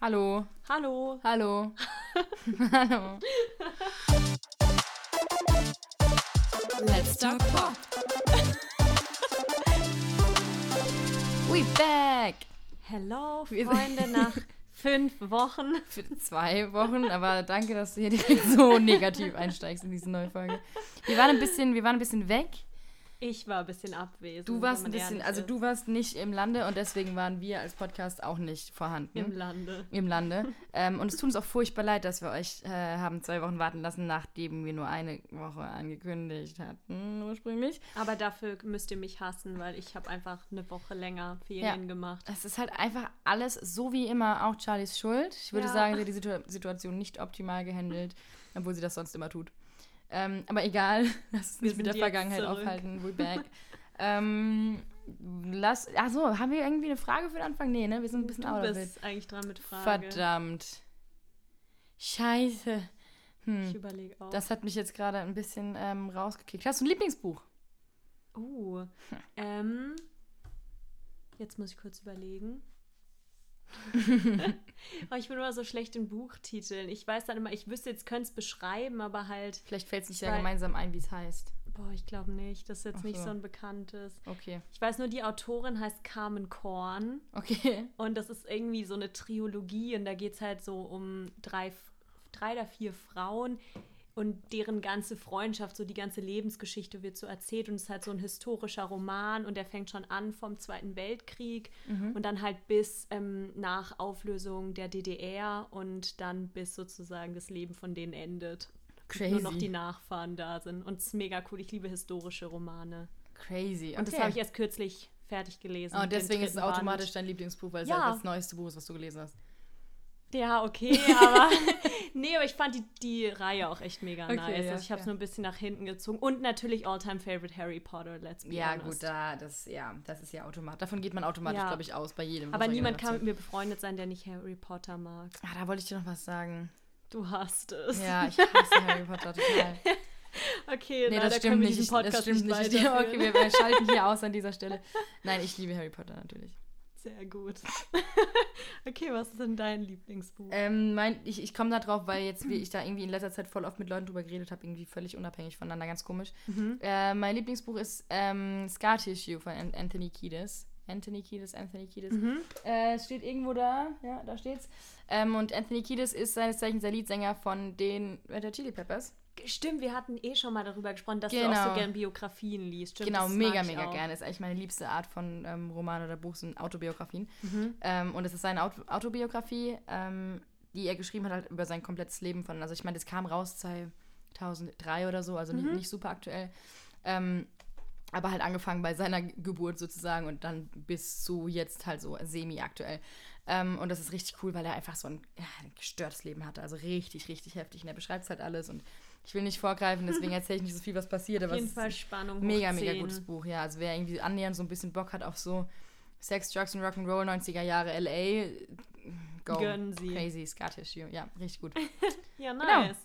Hallo. Hallo. Hallo. Hallo. Let's talk pop. We back. Hello, Wir sind- Freunde, nach fünf Wochen. Für zwei Wochen, aber danke, dass du hier direkt so negativ einsteigst in diese neue Folge. Wir waren ein bisschen, wir waren ein bisschen weg. Ich war ein bisschen abwesend. Du warst ein bisschen, also du warst nicht im Lande und deswegen waren wir als Podcast auch nicht vorhanden. Im Lande. im Lande. ähm, und es tut uns auch furchtbar leid, dass wir euch äh, haben zwei Wochen warten lassen, nachdem wir nur eine Woche angekündigt hatten ursprünglich. Aber dafür müsst ihr mich hassen, weil ich habe einfach eine Woche länger Ferien gemacht. Es ist halt einfach alles so wie immer auch Charlies Schuld. Ich würde Ja. sagen, sie hat die Situ Situation nicht optimal gehandelt, obwohl sie das sonst immer tut. Ähm, aber egal, lass uns nicht mit der Vergangenheit zurück. aufhalten. We're back. ähm, lass, achso, haben wir irgendwie eine Frage für den Anfang? Nee, ne? Wir sind ein bisschen Du out of it. bist eigentlich dran mit Frage. Verdammt. Scheiße. Hm. Ich überlege auch. Das hat mich jetzt gerade ein bisschen ähm, rausgekickt. Hast du ein Lieblingsbuch? Uh, ähm, jetzt muss ich kurz überlegen. oh, ich bin immer so schlecht in Buchtiteln. Ich weiß dann immer, ich wüsste jetzt, könnte es beschreiben, aber halt, Vielleicht fällt es nicht ja gemeinsam ein, wie es heißt. boah, ich glaube nicht. Das ist jetzt Ach nicht so. so ein bekanntes. Okay. Ich weiß nur, die Autorin heißt Carmen Korn Okay. und das ist irgendwie so eine Trilogie und da geht es halt so um drei, drei oder vier Frauen und deren ganze Freundschaft, so die ganze Lebensgeschichte wird so erzählt und es ist halt so ein historischer Roman und der fängt schon an vom Zweiten Weltkrieg Mhm. und dann halt bis ähm, nach Auflösung der DDR und dann bis sozusagen das Leben von denen endet. Crazy. Nur noch die Nachfahren da sind und es ist mega cool. Ich liebe historische Romane. Crazy. Und das okay. habe ich erst kürzlich fertig gelesen. Oh, und deswegen ist es dritten Band. automatisch dein Lieblingsbuch, weil es Ja. halt das neueste Buch ist, was du gelesen hast. Ja, okay, aber nee, aber ich fand die, die Reihe auch echt mega Okay, nice. ja, also ich habe es ja. nur ein bisschen nach hinten gezogen. Und natürlich All-Time Favorite Harry Potter, let's be Ja, honest. gut, da, das, ja, das ist ja automatisch. Davon geht man automatisch, Ja. glaube ich, aus bei jedem. aber niemand kann mit mir befreundet sein, der nicht Harry Potter mag. Ah, da wollte ich dir noch was sagen. Du hast es. Ja, ich hasse Harry Potter total. Okay, Nee, leider das können stimmt nicht. das stimmt nicht nicht. Okay, wir, wir schalten hier aus an dieser Stelle. Nein, ich liebe Harry Potter natürlich. Sehr gut. okay, was ist denn dein Lieblingsbuch? Ähm, mein, ich ich komme da drauf, weil jetzt wie ich da irgendwie in letzter Zeit voll oft mit Leuten drüber geredet habe, irgendwie völlig unabhängig voneinander, ganz komisch. Mhm. Äh, mein Lieblingsbuch ist ähm, Scar Tissue von An Anthony Kiedis. Anthony Kiedis, Anthony Kiedis. Mhm. Äh, es steht irgendwo da, ja, da steht's. Ähm, und Anthony Kiedis ist seines Zeichens der Leadsänger von den Red Hot Chili Peppers. Stimmt, wir hatten eh schon mal darüber gesprochen, dass du auch Genau. so gern Biografien liest. Stimmt, genau, mega, mega auch. gerne. Ist eigentlich meine liebste Art von ähm, Roman oder Buch, sind Autobiografien. Mhm. Ähm, und es ist seine Auto Autobiografie, ähm, die er geschrieben hat, halt über sein komplettes Leben von. Also ich meine, das kam raus 2003 oder so, also Mhm. nicht, nicht super aktuell. Ähm, aber halt angefangen bei seiner Geburt sozusagen und dann bis zu jetzt halt so semi-aktuell. Ähm, und das ist richtig cool, weil er einfach so ein, ja, ein gestörtes Leben hatte. Also richtig, richtig heftig. Und er beschreibt es halt alles. Und ich will nicht vorgreifen, deswegen erzähle ich nicht so viel, was passiert. Auf jeden Fall Spannung. Mega, mega 10. gutes Buch, ja. Also wer irgendwie annähernd so ein bisschen Bock hat auf so Sex, Drugs und Rock'n'Roll 90er Jahre LA, go. Gönnen Sie. Crazy, Scar Tissue. Ja, richtig gut. Ja, Genau. nice.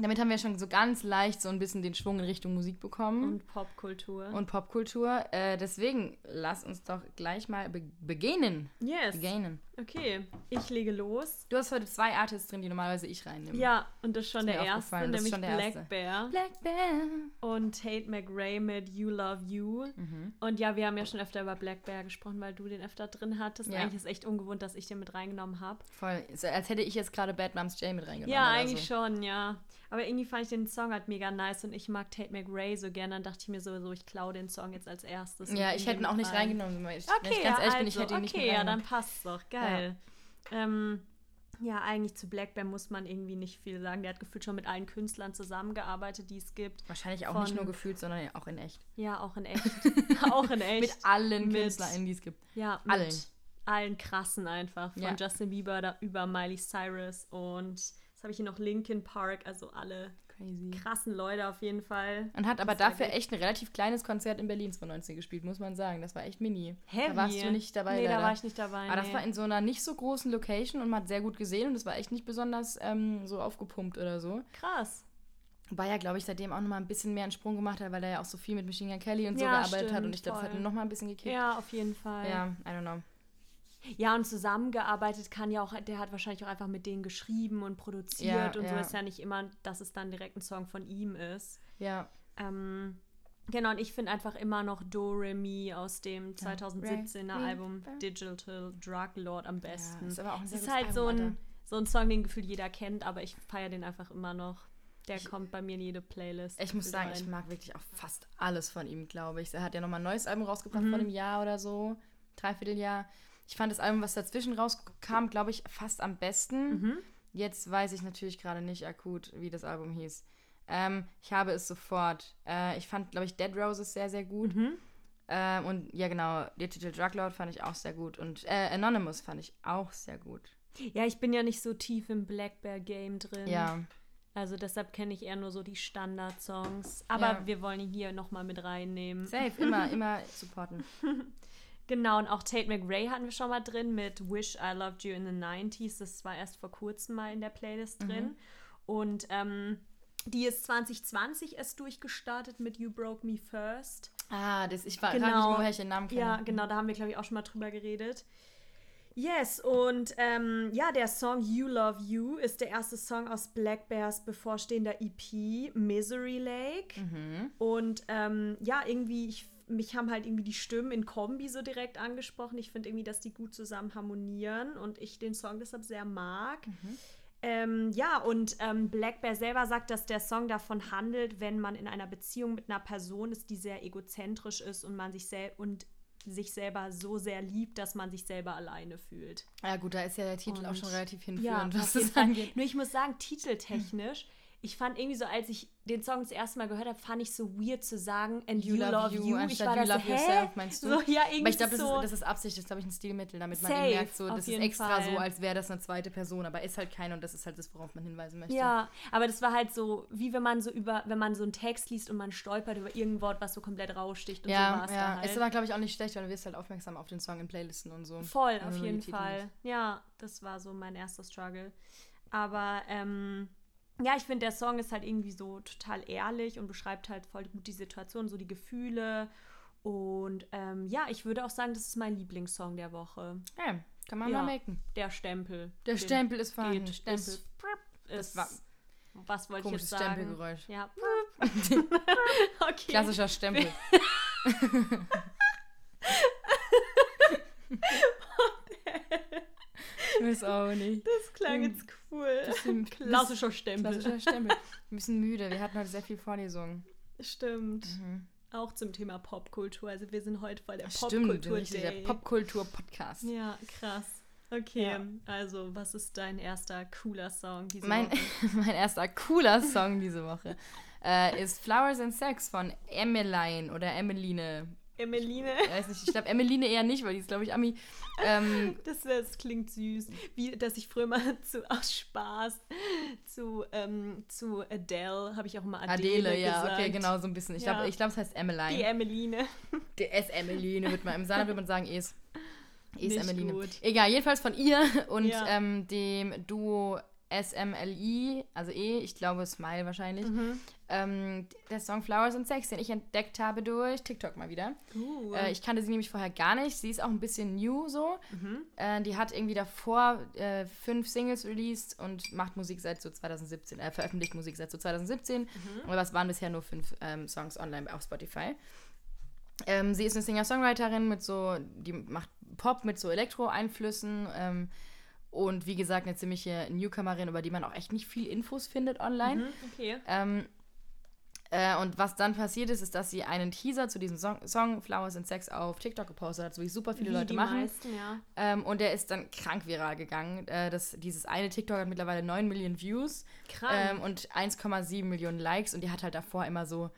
Damit haben wir schon so ganz leicht so ein bisschen den Schwung in Richtung Musik bekommen Und Popkultur. und, Popkultur. Äh, deswegen lass uns doch gleich mal be beginnen. yes. Beginnen. Okay, ich lege los. Du hast heute zwei Artists drin, die normalerweise ich reinnehme. Ja, und das ist schon Ist der erste, aufgefallen, das ist nämlich schon der Black erste. Bear Black Bear. und Tate McRae mit You Love You. Mhm. Und ja, wir haben ja schon öfter über Black Bear gesprochen, weil du den öfter drin hattest. Ja. Eigentlich ist es echt ungewohnt, dass ich den mit reingenommen habe. Voll. So, als hätte ich jetzt gerade Bad Moms J mit reingenommen. Ja, eigentlich so. schon, ja. Aber irgendwie fand ich den Song halt mega nice und ich mag Tate McRae so gerne. Dann dachte ich mir sowieso, ich klaue den Song jetzt als erstes. Ja, ich hätte ihn auch nicht rein. reingenommen. Wenn ich, Okay, wenn ich ganz ja, ehrlich also, bin, ich hätte ihn nicht okay, ja, dann passt's doch. Geil. Ähm, ja, eigentlich zu Black Bear muss man irgendwie nicht viel sagen. Der hat gefühlt schon mit allen Künstlern zusammengearbeitet, die es gibt. Wahrscheinlich auch nicht von- nur gefühlt, sondern auch in echt. Ja, auch in echt. auch in echt. Mit allen Mit- KünstlerInnen, die es gibt. ja, mit allen. allen krassen einfach. Von Ja. Justin Bieber da über Miley Cyrus und jetzt habe ich hier noch Linkin Park, also alle Crazy. krassen Leute auf jeden Fall. Und hat aber Das war dafür echt ein relativ kleines Konzert in Berlin 2019 gespielt, muss man sagen. Das war echt mini. Heavy. Da warst du nicht dabei, Nee, da leider. war ich nicht dabei. Aber das nee. war in so einer nicht so großen Location und man hat sehr gut gesehen und es war echt nicht besonders ähm, so aufgepumpt oder so. krass. Wobei er, glaube ich, seitdem auch nochmal ein bisschen mehr einen Sprung gemacht hat, weil er ja auch so viel mit Machine Gun Kelly und so Ja, gearbeitet hat und stimmt, ich glaube, das hat ihn nochmal ein bisschen gekickt. Ja, auf jeden Fall. Ja, I don't know. Ja, und zusammengearbeitet kann ja auch, der hat wahrscheinlich auch einfach mit denen geschrieben und produziert Ja, und so ja. ist ja nicht immer, dass es dann direkt ein Song von ihm ist. Ja. Ähm, genau, und ich finde einfach immer noch Do Re Mi aus dem 2017er Re, Mi, Album Fa. Digital Drug Lord am besten. ist aber auch ein sehr es ist halt so, Album, ein, Alter. so ein Song, den gefühlt jeder kennt, aber ich feiere den einfach immer noch. Der kommt bei mir in jede Playlist. Ich muss sagen, rein. ich mag wirklich auch fast alles von ihm, glaube ich. Er hat ja nochmal ein neues Album rausgebracht Mhm. vor einem Jahr oder so. Dreivierteljahr. Ich fand das Album, was dazwischen rauskam, glaube ich, fast am besten. Mhm. Jetzt weiß ich natürlich gerade nicht akut, wie das Album hieß. Ähm, ich habe es sofort. Äh, ich fand, glaube ich, Dead Roses sehr, sehr gut. Mhm. Ähm, und ja, genau, Digital Drug Lord fand ich auch sehr gut. Und äh, Anonymous fand ich auch sehr gut. Ja, ich bin ja nicht so tief im Black Bear Game drin. Ja, Also deshalb kenne ich eher nur so die Standard-Songs. Aber Ja. wir wollen ihn hier nochmal mit reinnehmen. safe, immer, immer supporten. Genau, und auch Tate McRae hatten wir schon mal drin mit Wish I Loved You in the 90s. Das war erst vor kurzem mal in der Playlist Mhm. drin. Und ähm, die ist 2020 erst durchgestartet mit You Broke Me First. Ah, das, ich war Genau. mich, woher ich den Namen kenne. Ja, genau, da haben wir, glaube ich, auch schon mal drüber geredet. Yes, und ähm, ja, der Song You Love You ist der erste Song aus Black Bears bevorstehender EP Misery Lake. Mhm. Und ähm, ja, irgendwie, ich, mich haben halt irgendwie die Stimmen in Kombi so direkt angesprochen. Ich finde irgendwie, dass die gut zusammen harmonieren und ich den Song deshalb sehr mag. Ähm, ja, und ähm, Black Bear selber sagt, dass der Song davon handelt, wenn man in einer Beziehung mit einer Person ist, die sehr egozentrisch ist und man sich sel und sich selber so sehr liebt, dass man sich selber alleine fühlt. Ja, gut, da ist ja der Titel auch Und- schon relativ Ja, hinführend, auf was das angeht. Nur ich muss sagen, titeltechnisch, ich fand irgendwie so, als ich den Song das erste Mal gehört habe, fand ich so weird zu sagen, and you, love, you. Ich anstatt war you so, love hä? yourself, meinst du? So, ja, irgendwie Aber ich glaube, das, so. ist, das ist Absicht, das ist, glaube ich, ein Stilmittel, damit man Safe, eben merkt, so, das ist extra Fall. so, als wäre das eine zweite Person, aber ist halt keine und das ist halt das, worauf man hinweisen möchte. Ja, aber das war halt so, wie wenn man so über, wenn man so einen Text liest und man stolpert über irgendein Wort, was so komplett raussticht und so ja, war es ja. halt. Ist aber, glaube ich, auch nicht schlecht, weil du wirst halt aufmerksam auf den Song in Playlisten und so. Voll, auf jeden Fall. Ja, das war so mein erster Struggle. Aber ähm, ja, ich finde, der Song ist halt irgendwie so total ehrlich und beschreibt halt voll gut die Situation, so die Gefühle. Und ähm, ja, ich würde auch sagen, das ist mein Lieblingssong der Woche. Ja, kann man Ja. mal merken. Der Stempel. Der Stempel ist vorhanden. geht. Stempel. Ist, ist, war- was wollte ich jetzt sagen? Stempelgeräusch. Ja. okay. Klassischer Stempel. ich weiß auch nicht. Das klang Hm. jetzt cool. Bisschen Klassischer Stempel. Klassischer Stempel. Ein bisschen müde. Wir hatten heute sehr viel Vorlesungen. Stimmt. Mhm. Auch zum Thema Popkultur. Also wir sind heute voll der Stimmt, Popkultur richtiger Day. Popkultur-Podcast. Ja, krass. Okay, Ja. also was ist dein erster cooler Song diese Mein, Woche? mein erster cooler Song diese Woche äh, ist Flowers and Sex von Emmeline oder Emmeline. Emeline. Ich weiß nicht, ich glaube Emmeline eher nicht, weil die ist, glaube ich, Ami. Ähm, Das, das klingt süß. Wie, dass ich früher mal zu, aus Spaß zu, ähm, zu Adele, habe ich auch immer Adele, Adele, ja, gesagt. okay, genau, so ein bisschen. Ich glaube, Ja. ich glaub, es heißt Die Emmeline. Emeline. Die S. Emmeline wird man, im Saarland würde man sagen, Es. Es Nicht Emmeline. gut. Egal, jedenfalls von ihr und Ja. ähm, dem Duo SMLI, also E, ich glaube Smile wahrscheinlich. Mhm. Ähm, der Song Flowers and Sex, den ich entdeckt habe durch TikTok mal wieder. Uh. Äh, ich kannte sie nämlich vorher gar nicht. Sie ist auch ein bisschen new so. Mhm. Äh, die hat irgendwie davor äh, fünf Singles released und macht Musik seit so 2017, äh, veröffentlicht Musik seit so 2017. Mhm. Aber es waren bisher nur fünf ähm, Songs online auf Spotify. Ähm, sie ist eine Singer-Songwriterin mit so, die macht Pop mit so Elektro-Einflüssen. Und wie gesagt, eine ziemliche Newcomerin, über die man auch echt nicht viel Infos findet online. Mhm, Okay. Ähm, äh, und was dann passiert ist, ist, dass sie einen Teaser zu diesem Song, Song Flowers and Sex auf TikTok gepostet hat, so wie super viele Wie Leute die machen. meisten, ja. Ähm, und der ist dann krank viral gegangen. Äh, das, dieses eine TikTok hat mittlerweile 9 Millionen Views Krank. ähm, und 1,7 Millionen Likes. Und die hat halt davor immer so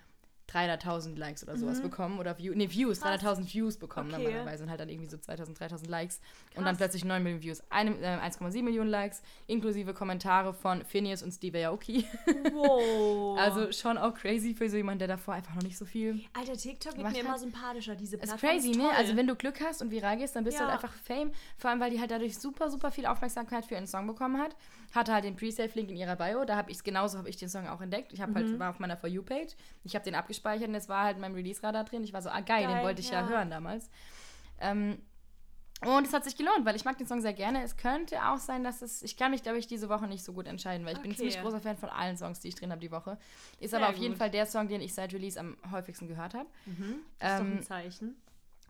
300.000 Likes oder sowas bekommen. Oder View, nee, Views, Mhm. Krass. 300.000 Views bekommen Okay. normalerweise. Und halt dann irgendwie so 2.000, 3.000 Likes. Und dann Krass. plötzlich 9 Millionen Views. Äh, 1,7 Millionen Likes, inklusive Kommentare von Phineas und Steve Aoki. wow. Also schon auch crazy für so jemanden, der davor einfach noch nicht so viel. Alter, TikTok wird mir immer halt- sympathischer. Diese Ist Plattform crazy, ist ne? toll. Also wenn du Glück hast und viral gehst, dann bist du Ja. halt einfach Fame. Vor allem, weil die halt dadurch super, super viel Aufmerksamkeit für ihren Song bekommen hat. Hatte halt den Pre-Save-Link in ihrer Bio. Da habe ich genauso habe ich den Song auch entdeckt. Ich habe Mhm. halt war auf meiner For You-Page. Ich habe den abgespeichert und es war halt in meinem Release-Radar drin. Ich war so, ah geil, den Geil, wollte ich ja. ja. hören damals. Ähm, Und es hat sich gelohnt, weil ich mag den Song sehr gerne. Es könnte auch sein, dass es. Ich kann mich, glaube ich, diese Woche nicht so gut entscheiden, weil ich bin ein Okay. ziemlich großer Fan von allen Songs, die ich drin habe die Woche. Ist Sehr aber auf jeden gut. Fall der Song, den ich seit Release am häufigsten gehört habe. Das ist doch Ähm, ein Zeichen.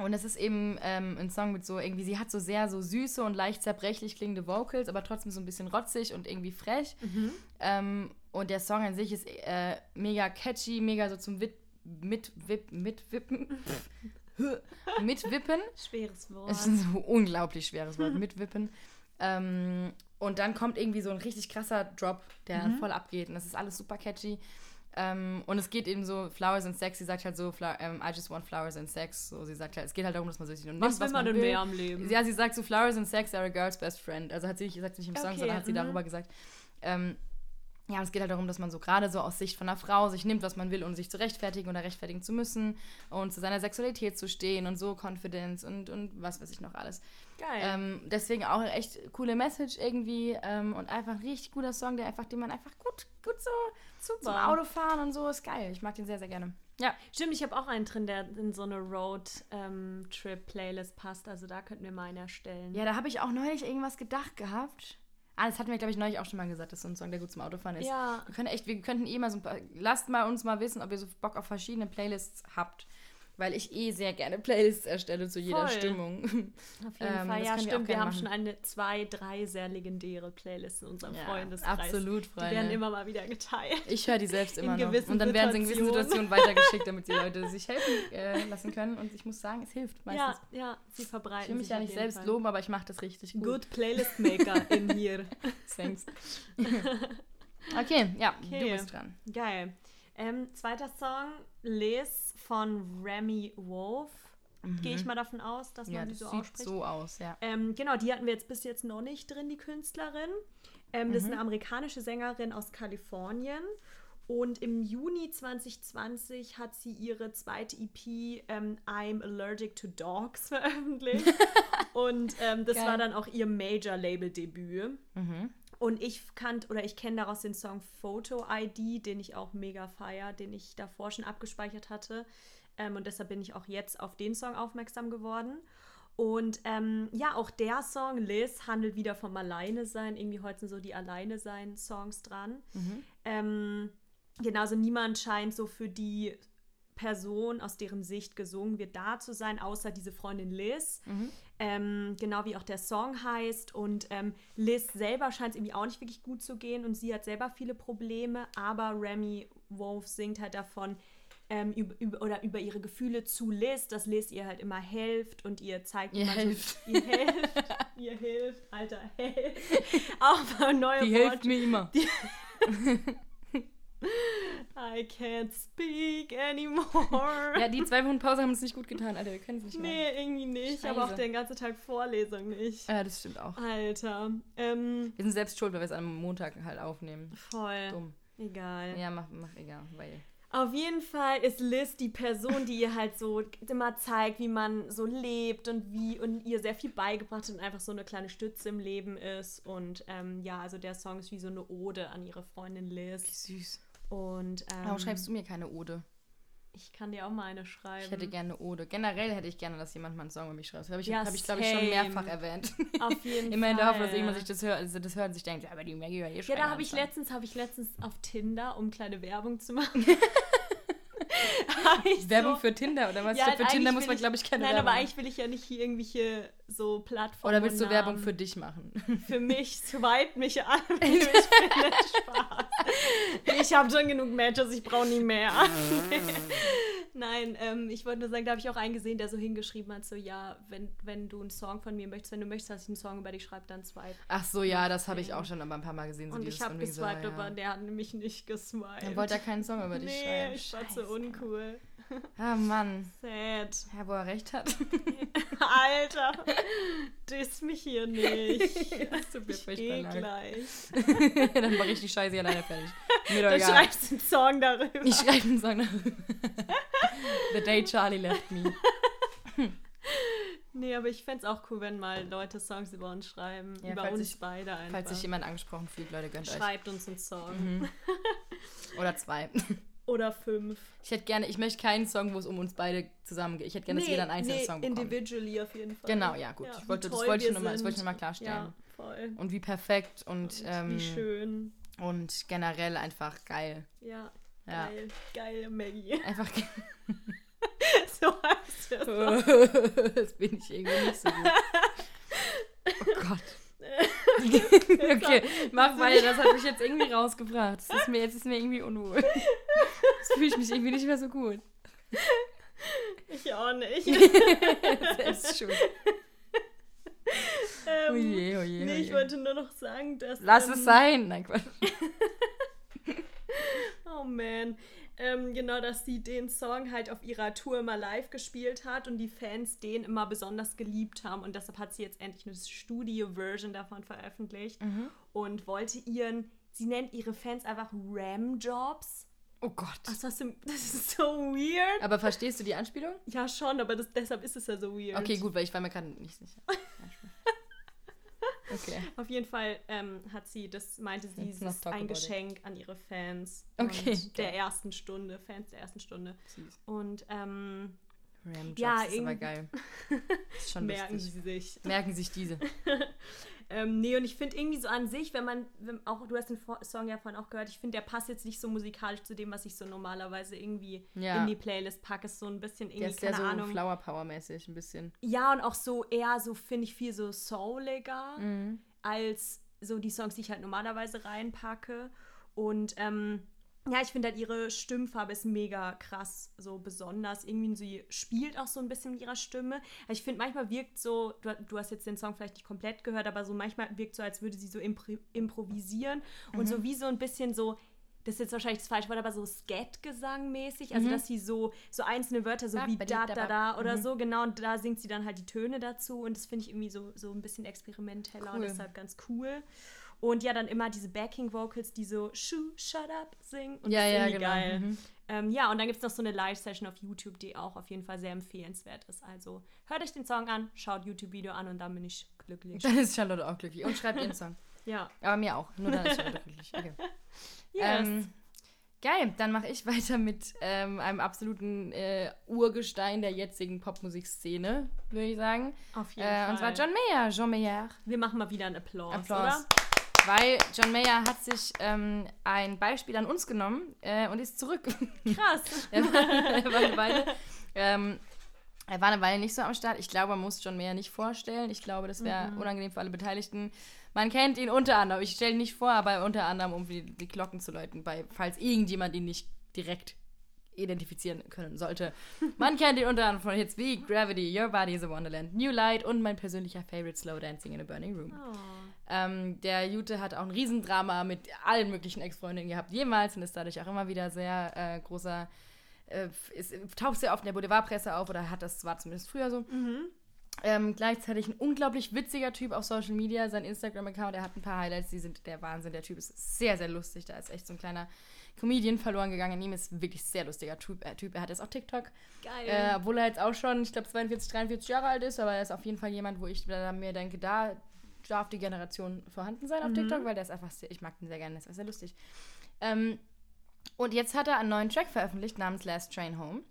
Und es ist eben ähm, ein Song mit so irgendwie, sie hat so sehr so süße und leicht zerbrechlich klingende Vocals, aber trotzdem so ein bisschen rotzig und irgendwie frech. Mhm. Ähm, und der Song an sich ist äh, mega catchy, mega so zum Wit mit Wip, mitwippen. mitwippen. Schweres Wort. Es ist ein so unglaublich schweres Wort, mitwippen. Ähm, und dann kommt irgendwie so ein richtig krasser Drop, der Mhm. voll abgeht. Und das ist alles super catchy. Ähm, und es geht eben so, Flowers and Sex, sie sagt halt so, ähm, I just want flowers and sex. So, sie sagt halt, es geht halt darum, dass man sich und Was nimmt, will man denn mehr am Leben? Ja, sie sagt so, flowers and sex are a girl's best friend. Also hat sie nicht, sagt sie nicht im Song, Okay, sondern hat sie mhm. darüber gesagt. Ähm, ja, es geht halt darum, dass man so gerade so aus Sicht von einer Frau sich nimmt, was man will, um sich zu rechtfertigen oder rechtfertigen zu müssen und zu seiner Sexualität zu stehen und so Confidence und, und was weiß ich noch alles. Geil. Ähm, deswegen auch eine echt coole Message irgendwie ähm, und einfach ein richtig guter Song, der einfach, den man einfach gut, gut so zum Super. Autofahren und so ist geil. Ich mag den sehr, sehr gerne. Ja, Stimmt, ich habe auch einen drin, der in so eine Road-Trip-Playlist passt. Also da könnten wir mal einen erstellen. ja, da habe ich auch neulich irgendwas gedacht gehabt. Ah, das hatten wir, glaube ich, neulich auch schon mal gesagt, dass so ein Song, der gut zum Autofahren ist. Ja. Wir können echt, wir könnten eh mal so ein paar, lasst mal uns mal wissen, ob ihr so Bock auf verschiedene Playlists habt. Weil ich eh sehr gerne Playlists erstelle zu jeder Voll. Stimmung. Auf jeden Ähm, Fall, ja, stimmt. Wir, haben machen. schon eine, zwei, drei sehr legendäre Playlists in unserem Freundeskreis. absolut, Die Freunde. werden immer mal wieder geteilt. Ich höre die selbst immer noch. gewissen Und dann werden sie in gewissen Situationen. Weitergeschickt, damit die Leute sich helfen äh, lassen können. Und ich muss sagen, es hilft Ja, meistens. ja, sie verbreiten ich will mich ja nicht selbst Fall. loben, aber ich mache das richtig gut. Good Playlist Maker in hier. Thanks. okay, ja, Okay. du bist dran. Geil. Ähm, zweiter Song, Liz von Remy Wolf. Gehe ich mal davon aus, dass man Mhm. Ja, die das so sieht ausspricht. so aus, ja. Ähm, genau, die hatten wir jetzt bis jetzt noch nicht drin, die Künstlerin. Ähm, Das ist eine amerikanische Sängerin aus Kalifornien. Und im Juni 2020 hat sie ihre zweite EP ähm, I'm Allergic to Dogs veröffentlicht. Und ähm, das Geil. war dann auch ihr Major-Label-Debüt. Mhm. Und ich kannt oder ich kenne daraus den Song Photo ID, den ich auch mega feier, den ich davor schon abgespeichert hatte. Ähm, und deshalb bin ich auch jetzt auf den Song aufmerksam geworden. Und ähm, ja, auch der Song Liz handelt wieder vom Alleine sein. Irgendwie heute sind so die Alleine sein Songs dran. Ähm, genauso niemand scheint so für die Person, aus deren Sicht gesungen wird, da zu sein, außer diese Freundin Liz. Ähm, genau wie auch der Song heißt. Und ähm, Liz selber scheint es irgendwie auch nicht wirklich gut zu gehen und sie hat selber viele Probleme, aber Remy Wolf singt halt davon, ähm, über, oder über ihre Gefühle zu Liz, dass Liz ihr halt immer hilft und ihr zeigt, Ihr hilft. So, ihr hilft. ihr hilft, Alter, hilft. Auch mal neue Die Worte. hilft mir immer. I can't speak anymore. Ja, die zwei Wochen Pause haben uns nicht gut getan, Alter. Wir können es nicht mehr. nee, irgendwie nicht. Aber auch Scheiße. den ganzen Tag Vorlesung nicht. Ja, das stimmt auch. Alter. Ähm, Wir sind selbst schuld, weil wir es am Montag halt aufnehmen. voll. Dumm. Egal. Ja, mach, mach egal, weil. Auf jeden Fall ist Liz die Person, die ihr halt so immer zeigt, wie man so lebt und wie und ihr sehr viel beigebracht hat und einfach so eine kleine Stütze im Leben ist. Und ähm, ja, also der Song ist wie so eine Ode an ihre Freundin Liz. Süß. Und ähm, Warum schreibst du mir keine Ode? ich kann dir auch mal eine schreiben. Ich hätte gerne eine Ode. Generell hätte ich gerne, dass jemand mal einen Song über mich schreibt. Das habe ich, Ja, hab ich glaube ich, schon mehrfach erwähnt. Auf jeden Immer in Fall. der Hoffnung, dass irgendwann sich das hört, also das hört und sich denkt, ja, aber die Maggie war eh Ja, da habe ich letztens, habe ich letztens auf Tinder, um kleine Werbung zu machen. hab ich Werbung so, für Tinder oder was? Ja, für Tinder muss man, glaube ich, keine Nein, Werbung aber machen. eigentlich will ich ja nicht hier irgendwelche so Plattformen. Oder willst du Werbung für dich machen? Für mich, swipe mich an. mich findest. Spaß. Ich habe schon genug Matches, ich brauche nie mehr. Nein, ähm, ich wollte nur sagen, da habe ich auch einen gesehen, der so hingeschrieben hat, so ja, wenn, wenn du einen Song von mir möchtest, wenn du möchtest, dass ich einen Song über dich schreibe, dann swipe. Ach so, ja, das habe ich auch schon aber ein paar Mal gesehen. So Und ich habe wegen so, geswiped, ja. aber der hat nämlich nicht geswiped. Dann wollte er keinen Song über dich nee, schreiben. ich war zu uncool. Ah, Mann. Sad. Ja, wo er recht hat. Alter, diss mich hier nicht. Das tut mir Ich geh leid. gleich. Dann mache ich die Scheiße alleine fertig. Mir doch Du egal. schreibst einen Song darüber. Ich schreibe einen Song darüber. The day Charlie left me. Nee, aber ich fände es auch cool, wenn mal Leute Songs über uns schreiben. Ja, über uns sich- beide einfach. Falls sich jemand angesprochen fühlt, Leute, gönnt euch. Schreibt uns einen Song. Mhm. Oder zwei. Oder fünf. Ich hätte gerne, ich möchte keinen Song, wo es um uns beide zusammen geht. Ich hätte gerne, dass jeder einen einzelnen nee, Song bekommt. individually auf jeden Fall. Genau, ja, gut. ich wollte, das wollte ich, nochmal, das wollte ich nochmal klarstellen. Ja, voll. Und wie perfekt und, Und ähm, wie schön. und generell einfach geil. Ja, Ja. geil. Geil, Maggie. Einfach so heißt das. das bin ich irgendwie nicht so gut. Oh Gott. Okay, mach weiter. Das hat mich jetzt irgendwie rausgebracht. Das ist mir, jetzt ist mir irgendwie unwohl. Jetzt fühle ich mich irgendwie nicht mehr so gut. Ich auch nicht. Selbst schuld. ähm, Oje, oje, nee, ich oje. wollte nur noch sagen, dass. Lass ähm, es sein. Nein, Quatsch. Oh man. Ähm, genau, dass sie den Song halt auf ihrer Tour immer live gespielt hat und die Fans den immer besonders geliebt haben. Und deshalb hat sie jetzt endlich eine Studio-Version davon veröffentlicht Mhm. und wollte ihren, sie nennt ihre Fans einfach Ram-Jobs. Oh Gott. Du, das ist so weird. Aber verstehst du die Anspielung? Ja, schon, aber das, deshalb ist es ja so weird. Okay, gut, weil ich war mir gerade nicht sicher. Okay. Auf jeden Fall ähm, hat sie, das meinte sie, Let's ist ein. Geschenk an ihre Fans. Okay, der ersten Stunde, Fans der ersten Stunde. Süß. Und ähm, Ram Ja, ist aber geil. Ist schon merken lustig. sie sich. Merken sich diese. Ähm, nee, und ich finde irgendwie so an sich, wenn man, wenn auch, du hast den Song ja vorhin auch gehört, ich finde, der passt jetzt nicht so musikalisch zu dem, was ich so normalerweise irgendwie Ja. in die Playlist packe. Ist so ein bisschen Der irgendwie, ist ja keine so Ahnung. Flower Power mäßig ein bisschen. Ja, und auch so eher so, finde ich, viel so souliger Mhm. als so die Songs, die ich halt normalerweise reinpacke. Und ähm, ja, ich finde halt ihre Stimmfarbe ist mega krass, so besonders. Irgendwie sie spielt auch so ein bisschen mit ihrer Stimme. Also ich finde, manchmal wirkt so, du, du hast jetzt den Song vielleicht nicht komplett gehört, aber so manchmal wirkt so, als würde sie so impri improvisieren und so wie so ein bisschen so. Das ist jetzt wahrscheinlich das falsche Wort, aber so Skat-Gesang mäßig. Also, dass sie so, so einzelne Wörter, so wie da, da, da oder so, genau, und da singt sie dann halt die Töne dazu. Und das finde ich irgendwie so, so ein bisschen experimenteller und Cool. deshalb ganz cool. Und ja, dann immer diese Backing-Vocals, die so Shoo, shut up, singen. Und Ja, ja, genau. geil. Mhm. Ähm, ja, und dann gibt es noch so eine Live-Session auf YouTube, die auch auf jeden Fall sehr empfehlenswert ist. Also hört euch den Song an, schaut YouTube-Video an und dann bin ich glücklich. Dann ist Charlotte auch glücklich. Und schreibt ihren Song. Ja. Aber mir auch. Nur dann ist Charlotte glücklich. Okay. Yes. Ähm, geil, dann mache ich weiter mit ähm, einem absoluten äh, Urgestein der jetzigen Popmusikszene, würde ich sagen. auf jeden Äh, Fall. und zwar John Mayer. John Mayer. Wir machen mal wieder einen Applaus, Applaus. oder? Weil John Mayer hat sich ähm, ein Beispiel an uns genommen äh, und ist zurück. Krass. er, war, er, war eine Weile, ähm, er war eine Weile nicht so am Start. Ich glaube, man muss John Mayer nicht vorstellen. Ich glaube, das wäre unangenehm für alle Beteiligten. Man kennt ihn unter anderem, ich stelle ihn nicht vor, aber unter anderem, um die, die Glocken zu läuten, bei, falls irgendjemand ihn nicht direkt identifizieren können sollte. Man kennt ihn unter anderem von Hits wie Gravity, Your Body is a Wonderland, New Light und mein persönlicher Favorite Slow Dancing in a Burning Room. Oh. Ähm, der Jute hat auch ein Riesendrama mit allen möglichen Ex-Freundinnen gehabt, jemals, und ist dadurch auch immer wieder sehr äh, großer, äh, ist, taucht sehr oft in der Boulevardpresse auf oder hat das, war zumindest früher so. Ähm, gleichzeitig ein unglaublich witziger Typ auf Social Media. Sein Instagram-Account, er hat ein paar Highlights, die sind der Wahnsinn. Der Typ ist sehr, sehr lustig. Da ist echt so ein kleiner Comedian verloren gegangen. In ihm ist wirklich sehr lustiger Typ. Äh, typ. Er hat jetzt auch TikTok. Geil. Äh, obwohl er jetzt auch schon, ich glaube, 42, 43 Jahre alt ist, aber er ist auf jeden Fall jemand, wo ich mir denke, da darf die Generation vorhanden sein auf TikTok, weil der ist einfach sehr, ich mag den sehr gerne, der ist sehr lustig. Ähm, und jetzt hat er einen neuen Track veröffentlicht namens Last Train Home.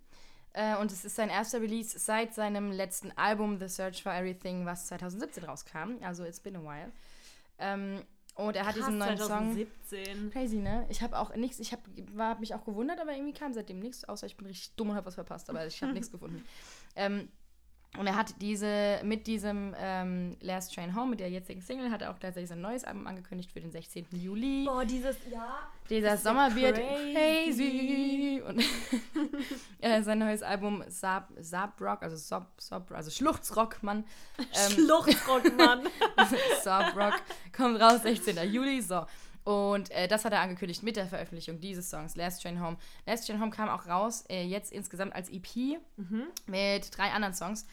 Äh, und es ist sein erster Release seit seinem letzten Album The Search for Everything, was 2017 rauskam. Also it's been a while. Ähm, und er hat Krass, diesen neuen Song. 2017. Crazy, ne? Ich habe auch nichts, ich habe hab mich auch gewundert, aber irgendwie kam seitdem nichts, außer ich bin richtig dumm und habe was verpasst, aber ich habe nichts gefunden. Ähm, und er hat diese, mit diesem ähm, Last Train Home, mit der jetzigen Single, hat er auch tatsächlich sein neues Album angekündigt für den 16. Juli. Boah, dieses, ja. Dieser Sommer wird crazy. crazy. Und äh, sein neues Album Sab Rock, also also Schluchzrock, Mann. Ähm, Schluchtrock, Mann. Sob Rock kommt raus, 16. Juli. So. Und äh, das hat er angekündigt mit der Veröffentlichung dieses Songs, Last Train Home. Last Train Home kam auch raus, äh, jetzt insgesamt als EP mit drei anderen Songs.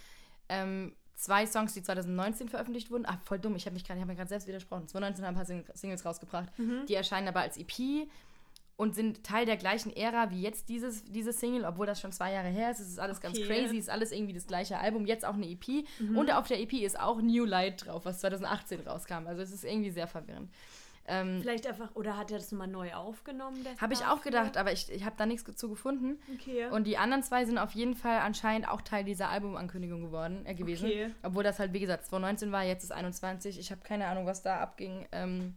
Ähm, zwei Songs, die 2019 veröffentlicht wurden. Ah, voll dumm, ich habe mich gerade, mir gerade selbst widersprochen. 2019 haben ein paar Sing Singles rausgebracht. Die erscheinen aber als EP und sind Teil der gleichen Ära wie jetzt dieses, diese Single, obwohl das schon zwei Jahre her ist. Es ist alles ganz Okay. crazy, es ist alles irgendwie das gleiche Album, jetzt auch eine EP. Und auf der EP ist auch New Light drauf, was 2018 rauskam. Also es ist irgendwie sehr verwirrend. Ähm, Vielleicht einfach, oder hat er das nochmal neu aufgenommen? habe ich auch gedacht, aber ich, ich habe da nichts zu gefunden. Okay. Und die anderen zwei sind auf jeden Fall anscheinend auch Teil dieser Albumankündigung geworden, äh, gewesen. Okay. Obwohl das halt, wie gesagt, 2019 war, jetzt ist 21. Ich habe keine Ahnung, was da abging. Ähm,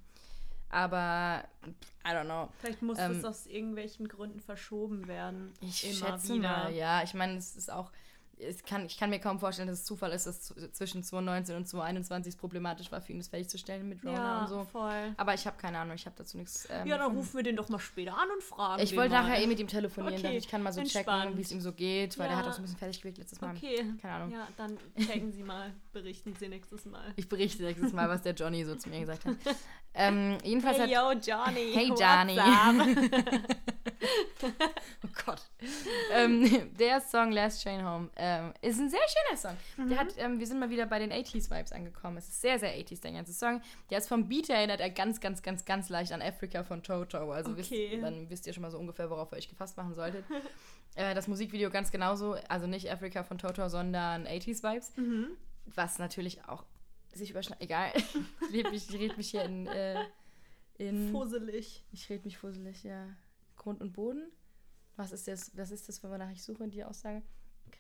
aber, I don't know. Vielleicht muss ähm, es aus irgendwelchen Gründen verschoben werden. Ich schätze wieder. mal, ja. Ich meine, es ist auch, es kann, ich kann mir kaum vorstellen, dass es Zufall ist, dass zwischen 2019 und 2021 es problematisch war, für ihn das fertigzustellen mit Rona Ja, und so. voll. Aber ich habe keine Ahnung, ich habe dazu nichts. Ähm, Ja, dann rufen wir den doch mal später an und fragen. Ich wollte nachher eh mit ihm telefonieren, Okay, ich kann mal so checken, entspannt. wie es ihm so geht, weil Ja. hat auch so ein bisschen fertig gewirkt letztes Mal. Okay. Keine Ahnung. Ja, dann checken Sie mal, berichten Sie nächstes Mal. Ich berichte nächstes Mal, was der Johnny so zu mir gesagt hat. Ähm, jedenfalls Hey, hat. yo, Johnny. Hey, Johnny. Oh Gott. ähm, der Song Last Train Home ähm, ist ein sehr schöner Song. Mhm. Der hat, ähm, wir sind mal wieder bei den 80s-Vibes angekommen. Es ist sehr, sehr 80s, der ganze Song. Der ist vom Beat her erinnert er ganz, ganz, ganz, ganz leicht an Africa von Toto. Also Okay. wisst, dann wisst ihr schon mal so ungefähr, worauf ihr euch gefasst machen solltet. äh, das Musikvideo ganz genauso. Also nicht Africa von Toto, sondern 80s-Vibes. Mhm. Was natürlich auch sich überschneidet. Egal. ich red mich, ich red mich hier in. Äh, in Fusselig. ich rede mich fusselig, ja. Grund und Boden? Was ist das, was ist das, wonach ich suche, die Aussage?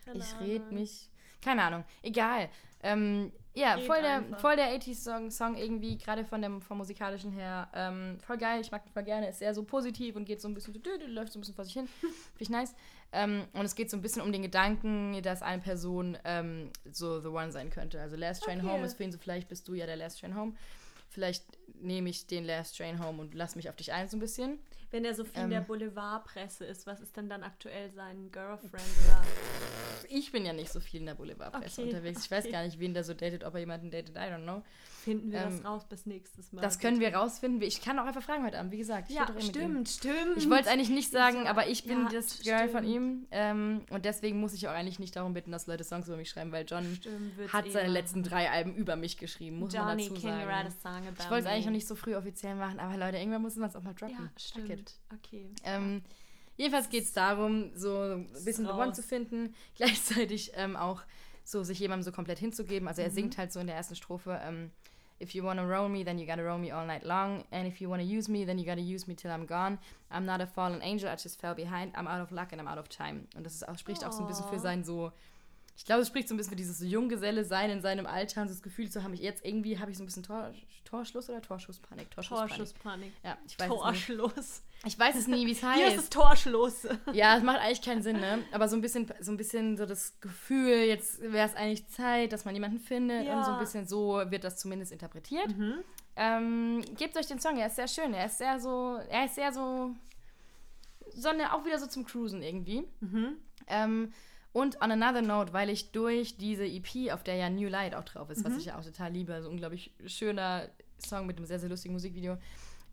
Keine ich rede Ahnung. mich. Keine Ahnung. Egal. Ähm, ja, Red voll der, einfach. voll der 80s-Song Song irgendwie, gerade von dem vom musikalischen her. Ähm, voll geil, ich mag den voll gerne. Ist sehr so positiv und geht so ein bisschen, so, läuft so ein bisschen vor sich hin. Finde ich nice. Ähm, und es geht so ein bisschen um den Gedanken, dass eine Person ähm, so the one sein könnte. Also Last Train Okay. Home ist für ihn so, vielleicht bist du ja der Last Train Home. Vielleicht nehme ich den Last Train Home und lass mich auf dich ein so ein bisschen. Wenn er so viel in Ähm. der Boulevardpresse ist, was ist denn dann aktuell sein Girlfriend oder? Ich bin ja nicht so viel in der Boulevardpresse Okay, unterwegs. Ich weiß okay. gar nicht, wen der so datet, ob er jemanden datet, I don't know. Finden wir Ähm, das raus bis nächstes Mal. Das können wir rausfinden. Ich kann auch einfach fragen heute Abend, wie gesagt. Ich Ja, stimmt, stimmt. Ich wollte es eigentlich nicht sagen, aber ich bin ja, das Girl von ihm. Ähm, und deswegen muss ich auch eigentlich nicht darum bitten, dass Leute Songs über mich schreiben, weil John Stimmt, hat seine letzten drei Alben über mich geschrieben, muss man Johnny dazu King sagen. write a song about Ich wollte es eigentlich noch nicht so früh offiziell machen, aber Leute, irgendwann muss man es auch mal droppen. Ja, stimmt. Okay. Ähm, jedenfalls geht es darum, so ein bisschen The One zu finden, gleichzeitig ähm, auch so sich jemandem so komplett hinzugeben. Also Mhm. er singt halt so in der ersten Strophe, ähm, If you wanna roll me, then you gotta roll me all night long. And if you wanna use me, then you gotta use me till I'm gone. I'm not a fallen angel, I just fell behind. I'm out of luck and I'm out of time. Und das ist auch, spricht auch so ein bisschen für Oh. sein so, ich glaube, es spricht so ein bisschen für dieses Junggeselle sein in seinem Alter und das Gefühl zu haben, ich jetzt irgendwie habe ich so ein bisschen Tor, Torschluss oder Torschusspanik? Torschusspanik. Torschusspanik. Ja, ich weiß es nie. Torschluss. Ich weiß es nie, wie es Hier heißt. ist es Torschluss. Ja, es macht eigentlich keinen Sinn, ne? Aber so ein bisschen, so ein bisschen so das Gefühl, jetzt wäre es eigentlich Zeit, dass man jemanden findet. Ja. Und so ein bisschen so wird das zumindest interpretiert. Ähm, gebt euch den Song, er ist sehr schön. Er ist sehr so, er ist sehr so, Sonne auch wieder so zum Cruisen irgendwie. Ähm, und on another note, weil ich durch diese EP, auf der ja New Light auch drauf ist, was ich ja auch total liebe, also unglaublich schöner Song mit einem sehr, sehr lustigen Musikvideo,